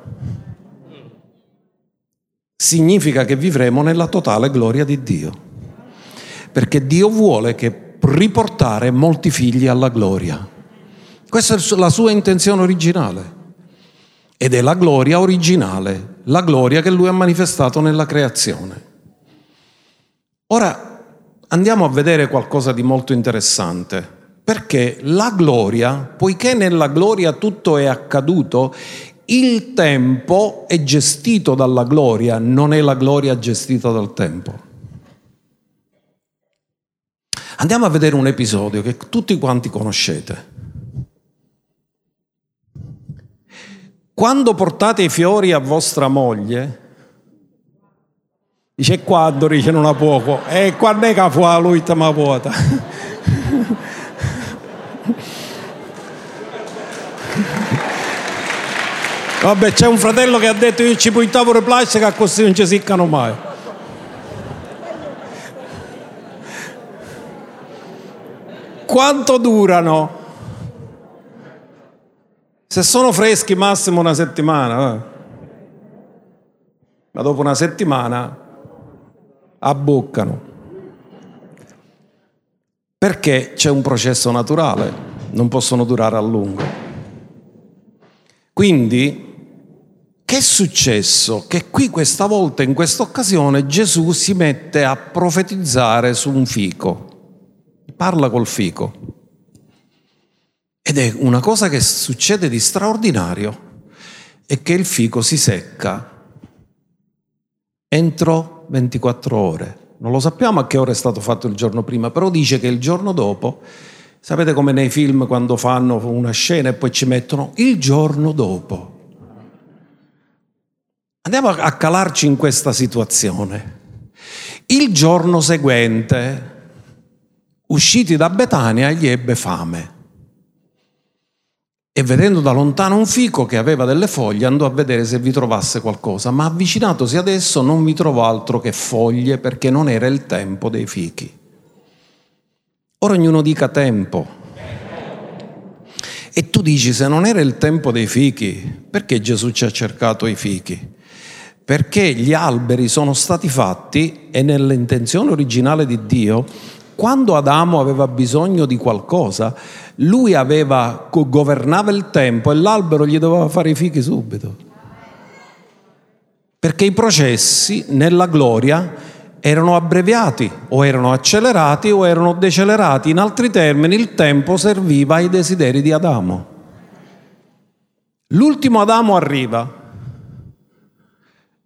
Significa che vivremo nella totale gloria di Dio. Perché Dio vuole che riportare molti figli alla gloria. Questa è la sua intenzione originale. Ed è la gloria originale, la gloria che lui ha manifestato nella creazione. Ora andiamo a vedere qualcosa di molto interessante. Perché la gloria, poiché nella gloria tutto è accaduto, il tempo è gestito dalla gloria, non è la gloria gestita dal tempo. Andiamo a vedere un episodio che tutti quanti conoscete. Quando portate i fiori a vostra moglie, dice quando, dice non ha poco, e quando è che fa lui ma vuota? Vabbè, c'è un fratello che ha detto io ci puntavo le plastica così non ci siccano mai. Quanto durano? Se sono freschi massimo una settimana, eh. ma dopo una settimana abboccano. Perché c'è un processo naturale, non possono durare a lungo. Quindi che è successo? Che qui questa volta, in questa occasione, Gesù si mette a profetizzare su un fico. Parla col fico. Ed è una cosa che succede di straordinario, è che il fico si secca entro 24 ore. Non lo sappiamo a che ora è stato fatto il giorno prima, però dice che il giorno dopo, sapete come nei film quando fanno una scena e poi ci mettono il giorno dopo. Andiamo a calarci in questa situazione. Il giorno seguente, usciti da Betania, gli ebbe fame. E vedendo da lontano un fico che aveva delle foglie, andò a vedere se vi trovasse qualcosa, ma avvicinatosi adesso non vi trovò altro che foglie perché non era il tempo dei fichi. Ora ognuno dica tempo. E tu dici, se non era il tempo dei fichi, perché Gesù ci ha cercato i fichi? perché gli alberi sono stati fatti e nell'intenzione originale di Dio, quando Adamo aveva bisogno di qualcosa, lui aveva, governava il tempo e l'albero gli doveva fare i fichi subito. Perché i processi nella gloria erano abbreviati o erano accelerati o erano decelerati. In altri termini, il tempo serviva ai desideri di Adamo. L'ultimo Adamo arriva,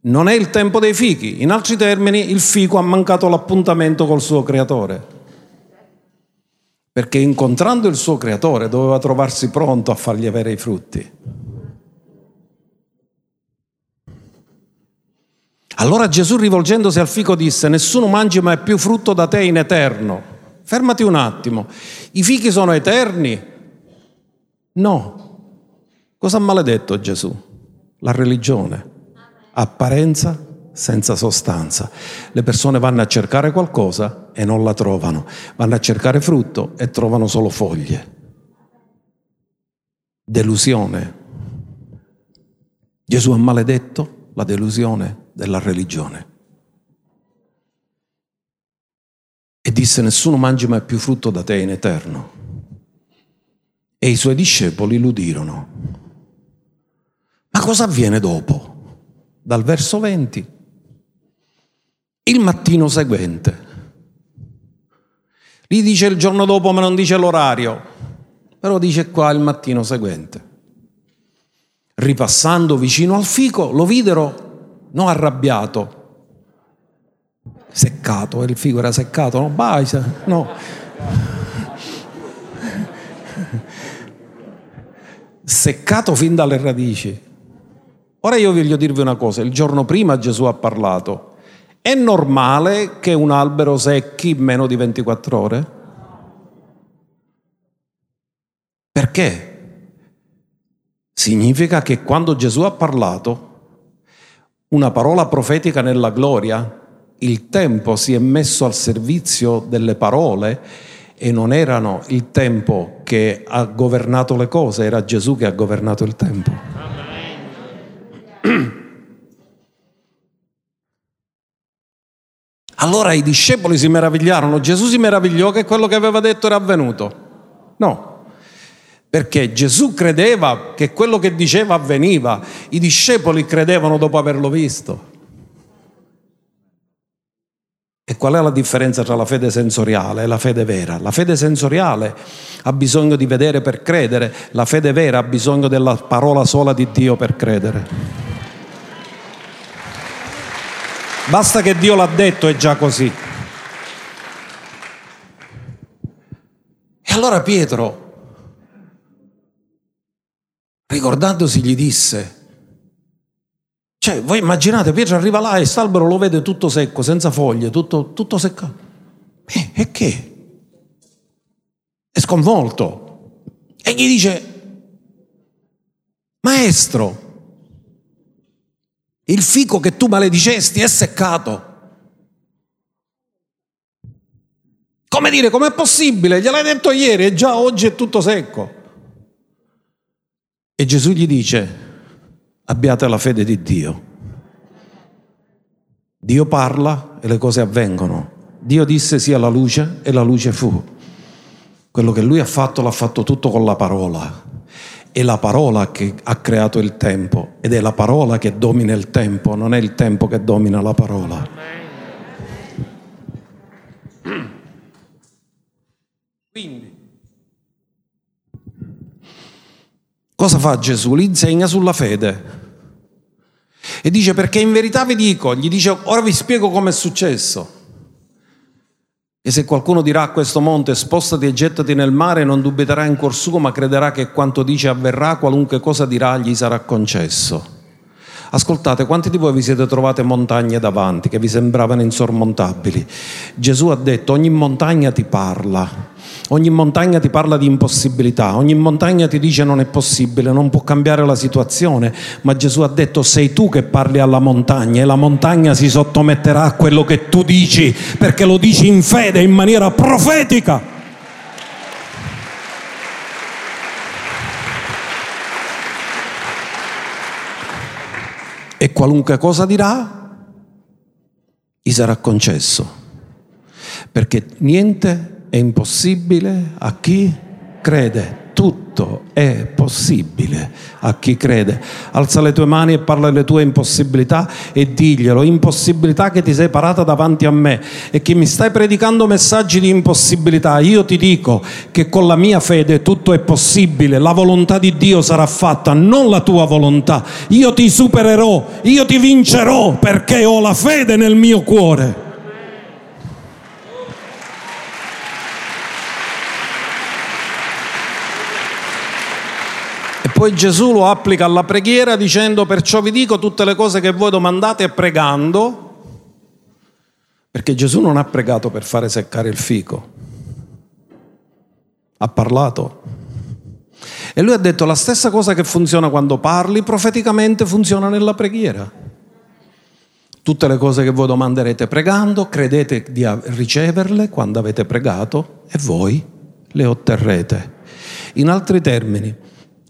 non è il tempo dei fichi. In altri termini, il fico ha mancato l'appuntamento col suo creatore. Perché incontrando il suo creatore doveva trovarsi pronto a fargli avere i frutti. Allora Gesù rivolgendosi al fico disse, nessuno mangi mai più frutto da te in eterno. Fermati un attimo, i fichi sono eterni? No. Cosa ha maledetto Gesù? La religione apparenza senza sostanza. Le persone vanno a cercare qualcosa e non la trovano, vanno a cercare frutto e trovano solo foglie. Delusione. Gesù ha maledetto la delusione della religione. E disse nessuno mangi mai più frutto da te in eterno. E i suoi discepoli l'udirono. Ma cosa avviene dopo? dal verso 20, il mattino seguente. Lì dice il giorno dopo, ma non dice l'orario, però dice qua il mattino seguente. Ripassando vicino al fico, lo videro non arrabbiato, seccato, il fico era seccato, no? Baisa, no. Seccato fin dalle radici. Ora io voglio dirvi una cosa, il giorno prima Gesù ha parlato, è normale che un albero secchi in meno di 24 ore? Perché? Significa che quando Gesù ha parlato, una parola profetica nella gloria, il tempo si è messo al servizio delle parole e non erano il tempo che ha governato le cose, era Gesù che ha governato il tempo. Allora i discepoli si meravigliarono, Gesù si meravigliò che quello che aveva detto era avvenuto. No, perché Gesù credeva che quello che diceva avveniva, i discepoli credevano dopo averlo visto. E qual è la differenza tra la fede sensoriale e la fede vera? La fede sensoriale ha bisogno di vedere per credere, la fede vera ha bisogno della parola sola di Dio per credere. Basta che Dio l'ha detto, è già così. E allora Pietro, ricordandosi, gli disse, cioè, voi immaginate, Pietro arriva là e quest'albero lo vede tutto secco, senza foglie, tutto, tutto seccato. Eh, e che? È sconvolto. E gli dice, maestro, il fico che tu maledicesti è seccato. Come dire, com'è possibile? Gliel'hai detto ieri e già oggi è tutto secco. E Gesù gli dice, abbiate la fede di Dio. Dio parla e le cose avvengono. Dio disse sia la luce e la luce fu. Quello che lui ha fatto l'ha fatto tutto con la parola. È la parola che ha creato il tempo ed è la parola che domina il tempo, non è il tempo che domina la parola. Quindi, cosa fa Gesù? Li insegna sulla fede. E dice perché in verità vi dico, gli dice ora vi spiego come è successo. E se qualcuno dirà a questo monte spostati e gettati nel mare, non dubiterà in cuor suo, ma crederà che quanto dice avverrà, qualunque cosa dirà gli sarà concesso. Ascoltate, quanti di voi vi siete trovate montagne davanti che vi sembravano insormontabili? Gesù ha detto ogni montagna ti parla, Ogni montagna ti parla di impossibilità, ogni montagna ti dice non è possibile, non può cambiare la situazione, ma Gesù ha detto sei tu che parli alla montagna e la montagna si sottometterà a quello che tu dici, perché lo dici in fede, in maniera profetica. E qualunque cosa dirà, gli sarà concesso, perché niente è impossibile a chi crede. Tutto è possibile a chi crede. Alza le tue mani e parla delle tue impossibilità e diglielo, impossibilità che ti sei parata davanti a me e che mi stai predicando messaggi di impossibilità. Io ti dico che con la mia fede tutto è possibile, la volontà di Dio sarà fatta, non la tua volontà. Io ti supererò, io ti vincerò perché ho la fede nel mio cuore. Poi Gesù lo applica alla preghiera dicendo perciò vi dico tutte le cose che voi domandate pregando, perché Gesù non ha pregato per fare seccare il fico, ha parlato. E lui ha detto la stessa cosa che funziona quando parli, profeticamente funziona nella preghiera. Tutte le cose che voi domanderete pregando, credete di riceverle quando avete pregato e voi le otterrete. In altri termini,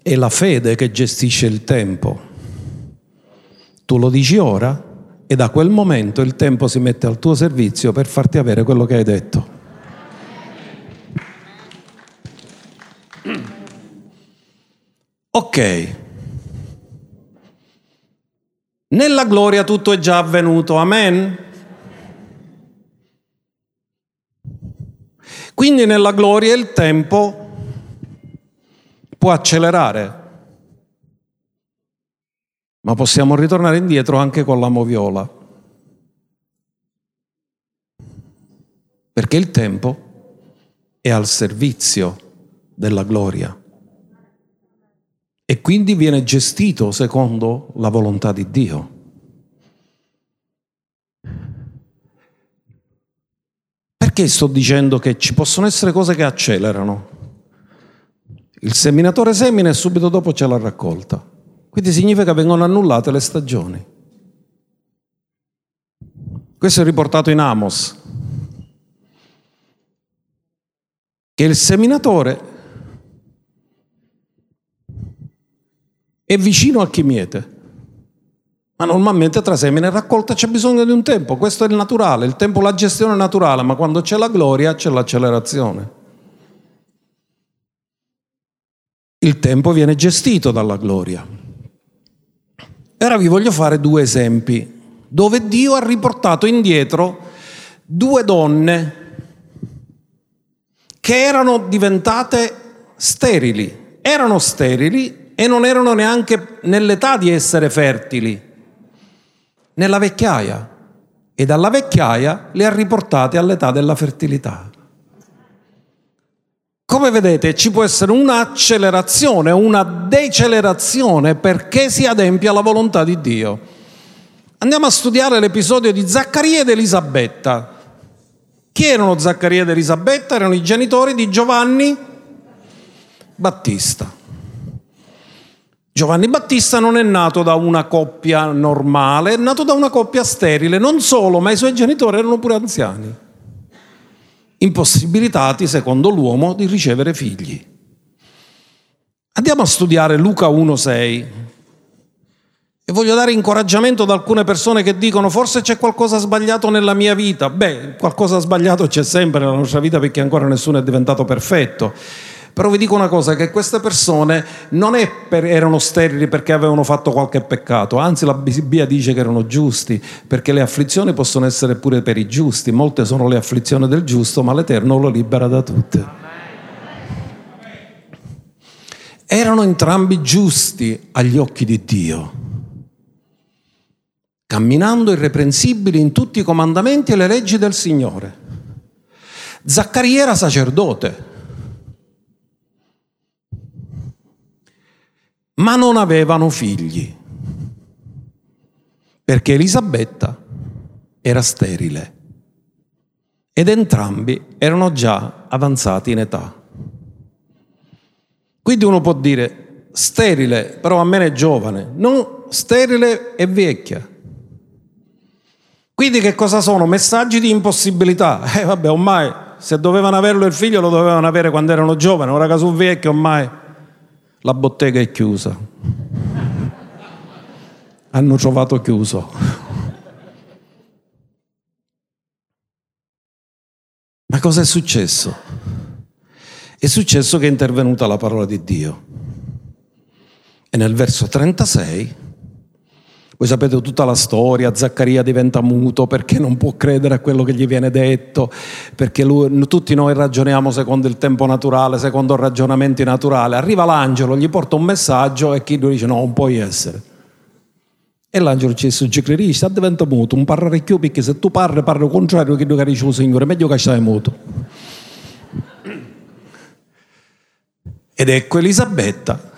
è la fede che gestisce il tempo. Tu lo dici ora e da quel momento il tempo si mette al tuo servizio per farti avere quello che hai detto. Ok. Nella gloria tutto è già avvenuto, amen? Quindi nella gloria il tempo può accelerare, ma possiamo ritornare indietro anche con la moviola. Perché il tempo è al servizio della gloria e quindi viene gestito secondo la volontà di Dio. Perché sto dicendo che ci possono essere cose che accelerano? Il seminatore semina e subito dopo c'è la raccolta. Quindi significa che vengono annullate le stagioni. Questo è riportato in Amos, che il seminatore è vicino a chi miete. Ma normalmente tra semina e raccolta c'è bisogno di un tempo, questo è il naturale, il tempo, la gestione naturale, ma quando c'è la gloria c'è l'accelerazione. Il tempo viene gestito dalla gloria. Ora vi voglio fare due esempi dove Dio ha riportato indietro due donne che erano diventate sterili, erano sterili e non erano neanche nell'età di essere fertili, nella vecchiaia e dalla vecchiaia le ha riportate all'età della fertilità. Come vedete ci può essere un'accelerazione, una decelerazione perché si adempia la volontà di Dio. Andiamo a studiare l'episodio di Zaccaria ed Elisabetta. Chi erano Zaccaria ed Elisabetta? Erano i genitori di Giovanni Battista. Giovanni Battista non è nato da una coppia normale, è nato da una coppia sterile, non solo, ma i suoi genitori erano pure anziani, impossibilitati, secondo l'uomo, di ricevere figli. Andiamo a studiare Luca 1.6 e voglio dare incoraggiamento ad alcune persone che dicono forse c'è qualcosa sbagliato nella mia vita. Beh, qualcosa sbagliato c'è sempre nella nostra vita perché ancora nessuno è diventato perfetto. Però vi dico una cosa, che queste persone non per, erano sterili perché avevano fatto qualche peccato, anzi la Bibbia dice che erano giusti, perché le afflizioni possono essere pure per i giusti, molte sono le afflizioni del giusto, ma l'Eterno lo libera da tutte. Erano entrambi giusti agli occhi di Dio, camminando irreprensibili in tutti i comandamenti e le leggi del Signore. Zaccaria era sacerdote ma non avevano figli, perché Elisabetta era sterile ed entrambi erano già avanzati in età. Quindi uno può dire sterile, però a me è giovane, no, sterile e vecchia. Quindi che cosa sono? Messaggi di impossibilità. Eh vabbè, ormai se dovevano averlo il figlio lo dovevano avere quando erano giovani, ora che sono vecchi ormai la bottega è chiusa. Hanno trovato chiuso. Ma cosa è successo? È successo che è intervenuta la parola di Dio. E nel verso 36 voi sapete tutta la storia, Zaccaria diventa muto perché non può credere a quello che gli viene detto, perché lui, tutti noi ragioniamo secondo il tempo naturale, secondo ragionamenti naturali. Arriva l'angelo, gli porta un messaggio e chi lui dice no, non puoi essere. E l'angelo ci suggerisce, sta diventa muto, un parlare più perché se tu parli, parli contrario che tu dice il Signore, meglio che stai muto. Ed ecco Elisabetta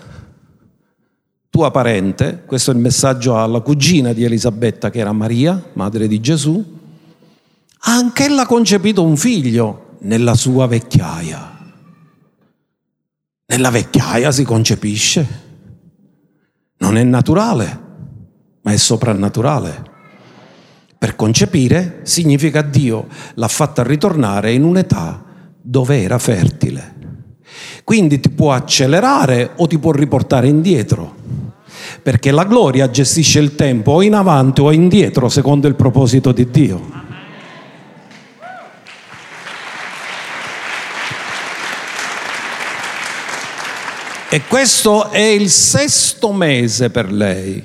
tua parente, questo è il messaggio alla cugina di Elisabetta che era Maria, madre di Gesù, ha anch'ella concepito un figlio nella sua vecchiaia. Nella vecchiaia si concepisce. Non è naturale, ma è soprannaturale. Per concepire significa Dio l'ha fatta ritornare in un'età dove era fertile. Quindi ti può accelerare o ti può riportare indietro perché la gloria gestisce il tempo o in avanti o indietro secondo il proposito di Dio. E questo è il sesto mese per lei,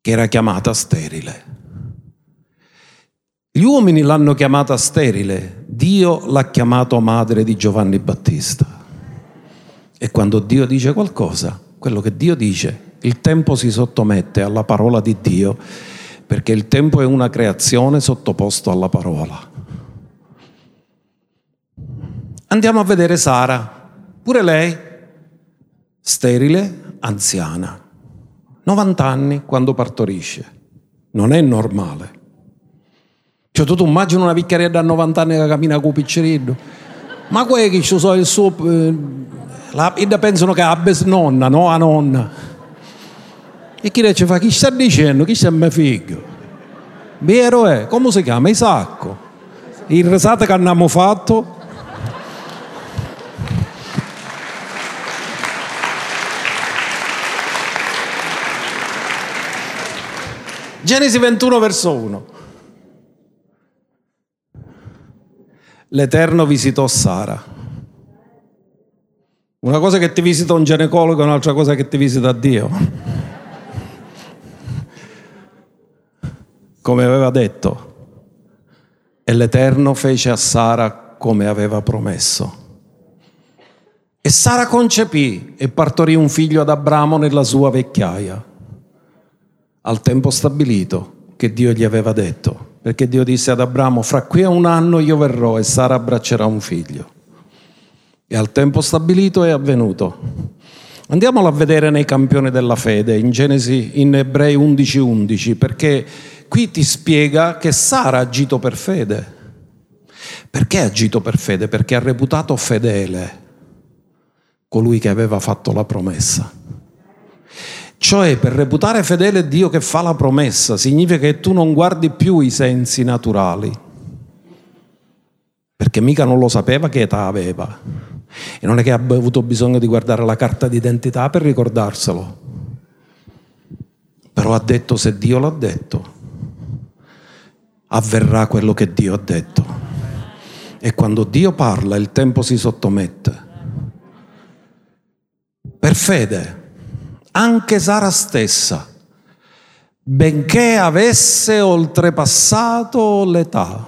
che era chiamata sterile. Gli uomini l'hanno chiamata sterile, Dio l'ha chiamato madre di Giovanni Battista. E quando Dio dice qualcosa, quello che Dio dice. Il tempo si sottomette alla parola di Dio perché il tempo è una creazione sottoposto alla parola. Andiamo a vedere Sara, pure lei sterile, anziana, 90 anni quando partorisce. Non è normale. Cioè tu, immagini una vecchiaria da 90 anni che cammina con un piccerino. Ma quelli che ci sono il suo eh, la, pensano che abbia nonna, no? A nonna. E chi dice, fa chi sta dicendo? Chi sta mio figlio? Vero è, come si chiama? Isacco. Il risate che abbiamo fatto. Genesi 21 verso 1. L'Eterno visitò Sara una cosa che ti visita un ginecologo e un'altra cosa che ti visita Dio. Come aveva detto. E l'Eterno fece a Sara come aveva promesso. E Sara concepì e partorì un figlio ad Abramo nella sua vecchiaia, al tempo stabilito che Dio gli aveva detto, perché Dio disse ad Abramo, fra qui a un anno io verrò e Sara abbraccerà un figlio. E al tempo stabilito è avvenuto. Andiamolo a vedere nei campioni della fede, in Genesi, in Ebrei 11:11, 11, perché qui ti spiega che Sara ha agito per fede. Perché ha agito per fede? Perché ha reputato fedele colui che aveva fatto la promessa. Cioè, per reputare fedele Dio che fa la promessa, significa che tu non guardi più i sensi naturali, perché mica non lo sapeva che età aveva. E non è che abbia avuto bisogno di guardare la carta d'identità per ricordarselo. Però ha detto, se Dio l'ha detto, avverrà quello che Dio ha detto. E quando Dio parla, il tempo si sottomette. Per fede anche Sara stessa, benché avesse oltrepassato l'età.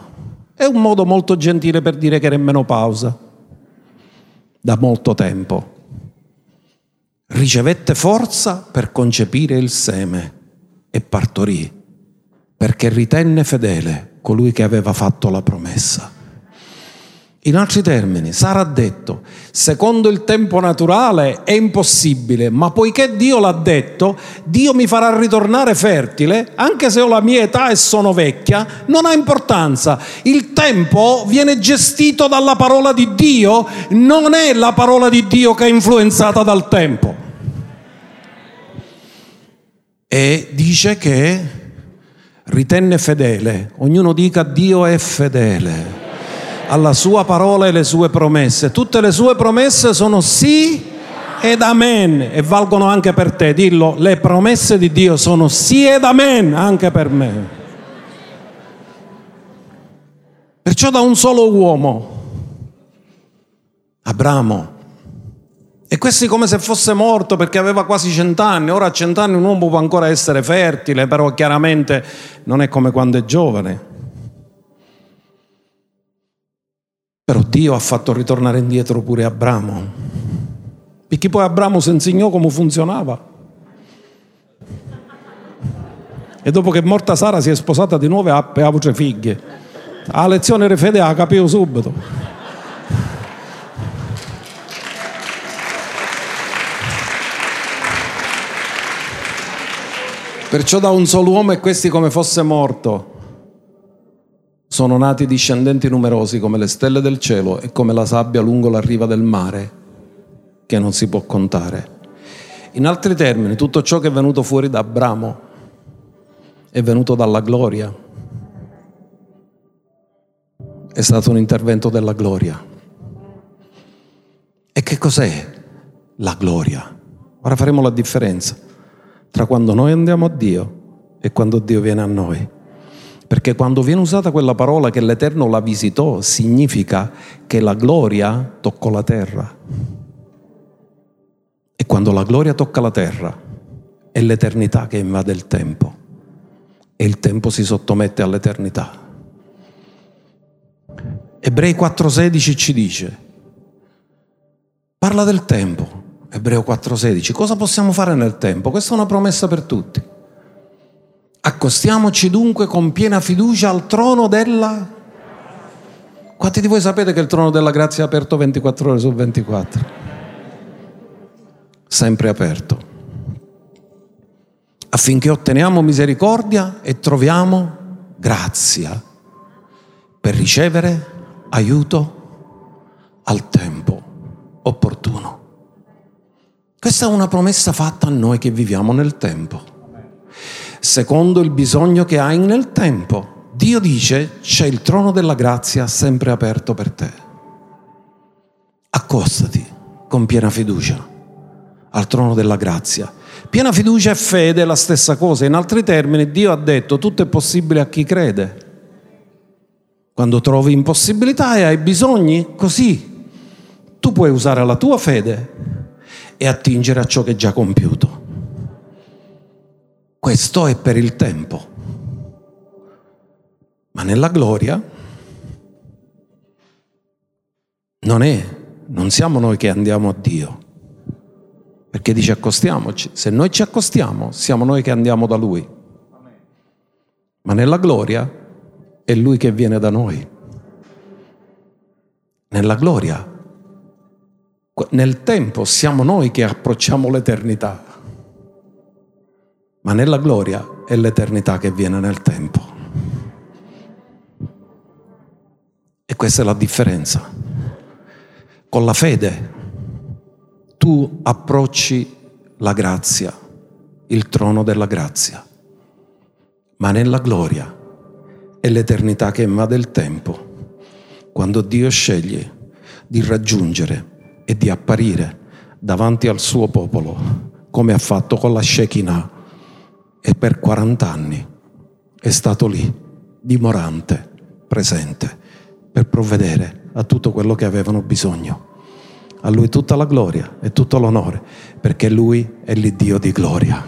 È un modo molto gentile per dire che era in menopausa da molto tempo. Ricevette forza per concepire il seme e partorì, perché ritenne fedele colui che aveva fatto la promessa. In altri termini, Sara ha detto, secondo il tempo naturale è impossibile, ma poiché Dio l'ha detto, Dio mi farà ritornare fertile, anche se ho la mia età e sono vecchia, non ha importanza. Il tempo viene gestito dalla parola di Dio, non è la parola di Dio che è influenzata dal tempo. E dice che ritenne fedele, ognuno dica Dio è fedele alla sua parola e le sue promesse. Tutte le sue promesse sono sì ed amen e valgono anche per te. Dillo, le promesse di Dio sono sì ed amen anche per me. Perciò da un solo uomo, Abramo, e questi come se fosse morto perché aveva quasi cent'anni, ora a cent'anni un uomo può ancora essere fertile, però chiaramente non è come quando è giovane. Però Dio ha fatto ritornare indietro pure Abramo. Perché poi Abramo si insegnò come funzionava. E dopo che morta Sara si è sposata di nuovo e ha avuto figlie. Lezione di fede la subito. Perciò da un solo uomo e questi come fosse morto sono nati discendenti numerosi come le stelle del cielo e come la sabbia lungo la riva del mare, che non si può contare. In altri termini, tutto ciò che è venuto fuori da Abramo è venuto dalla gloria. È stato un intervento della gloria. E che cos'è la gloria? Ora faremo la differenza tra quando noi andiamo a Dio e quando Dio viene a noi. Perché quando viene usata quella parola che l'Eterno la visitò, significa che la gloria toccò la terra. E quando la gloria tocca la terra, è l'eternità che invade il tempo. E il tempo si sottomette all'eternità. Ebrei 4:16 ci dice, parla del tempo. Ebreo 4:16, cosa possiamo fare nel tempo? Questa è una promessa per tutti. Accostiamoci dunque con piena fiducia al trono della... Quanti di voi sapete che il trono della grazia è aperto 24 ore su 24? Sempre aperto. Affinché otteniamo misericordia e troviamo grazia per ricevere aiuto al tempo opportuno. Questa è una promessa fatta a noi che viviamo nel tempo secondo il bisogno che hai nel tempo. Dio dice c'è il trono della grazia sempre aperto per te. Accostati con piena fiducia al trono della grazia. Piena fiducia e fede è la stessa cosa. In altri termini, Dio ha detto tutto è possibile a chi crede. Quando trovi impossibilità e hai bisogni, così tu puoi usare la tua fede e attingere a ciò che è già compiuto. Questo è per il tempo. Ma nella gloria non è, non siamo noi che andiamo a Dio, perché dice accostiamoci, se noi ci accostiamo siamo noi che andiamo da Lui, ma nella gloria è Lui che viene da noi, nella gloria, nel tempo siamo noi che approcciamo l'eternità, ma nella gloria è l'eternità che viene nel tempo. E questa è la differenza. Con la fede tu approcci la grazia, il trono della grazia, ma nella gloria è l'eternità che invade il tempo, quando Dio sceglie di raggiungere e di apparire davanti al suo popolo, come ha fatto con la Shekinah, e per 40 anni è stato lì, dimorante, presente per provvedere a tutto quello che avevano bisogno. A Lui tutta la gloria e tutto l'onore, perché Lui è l'Iddio di gloria.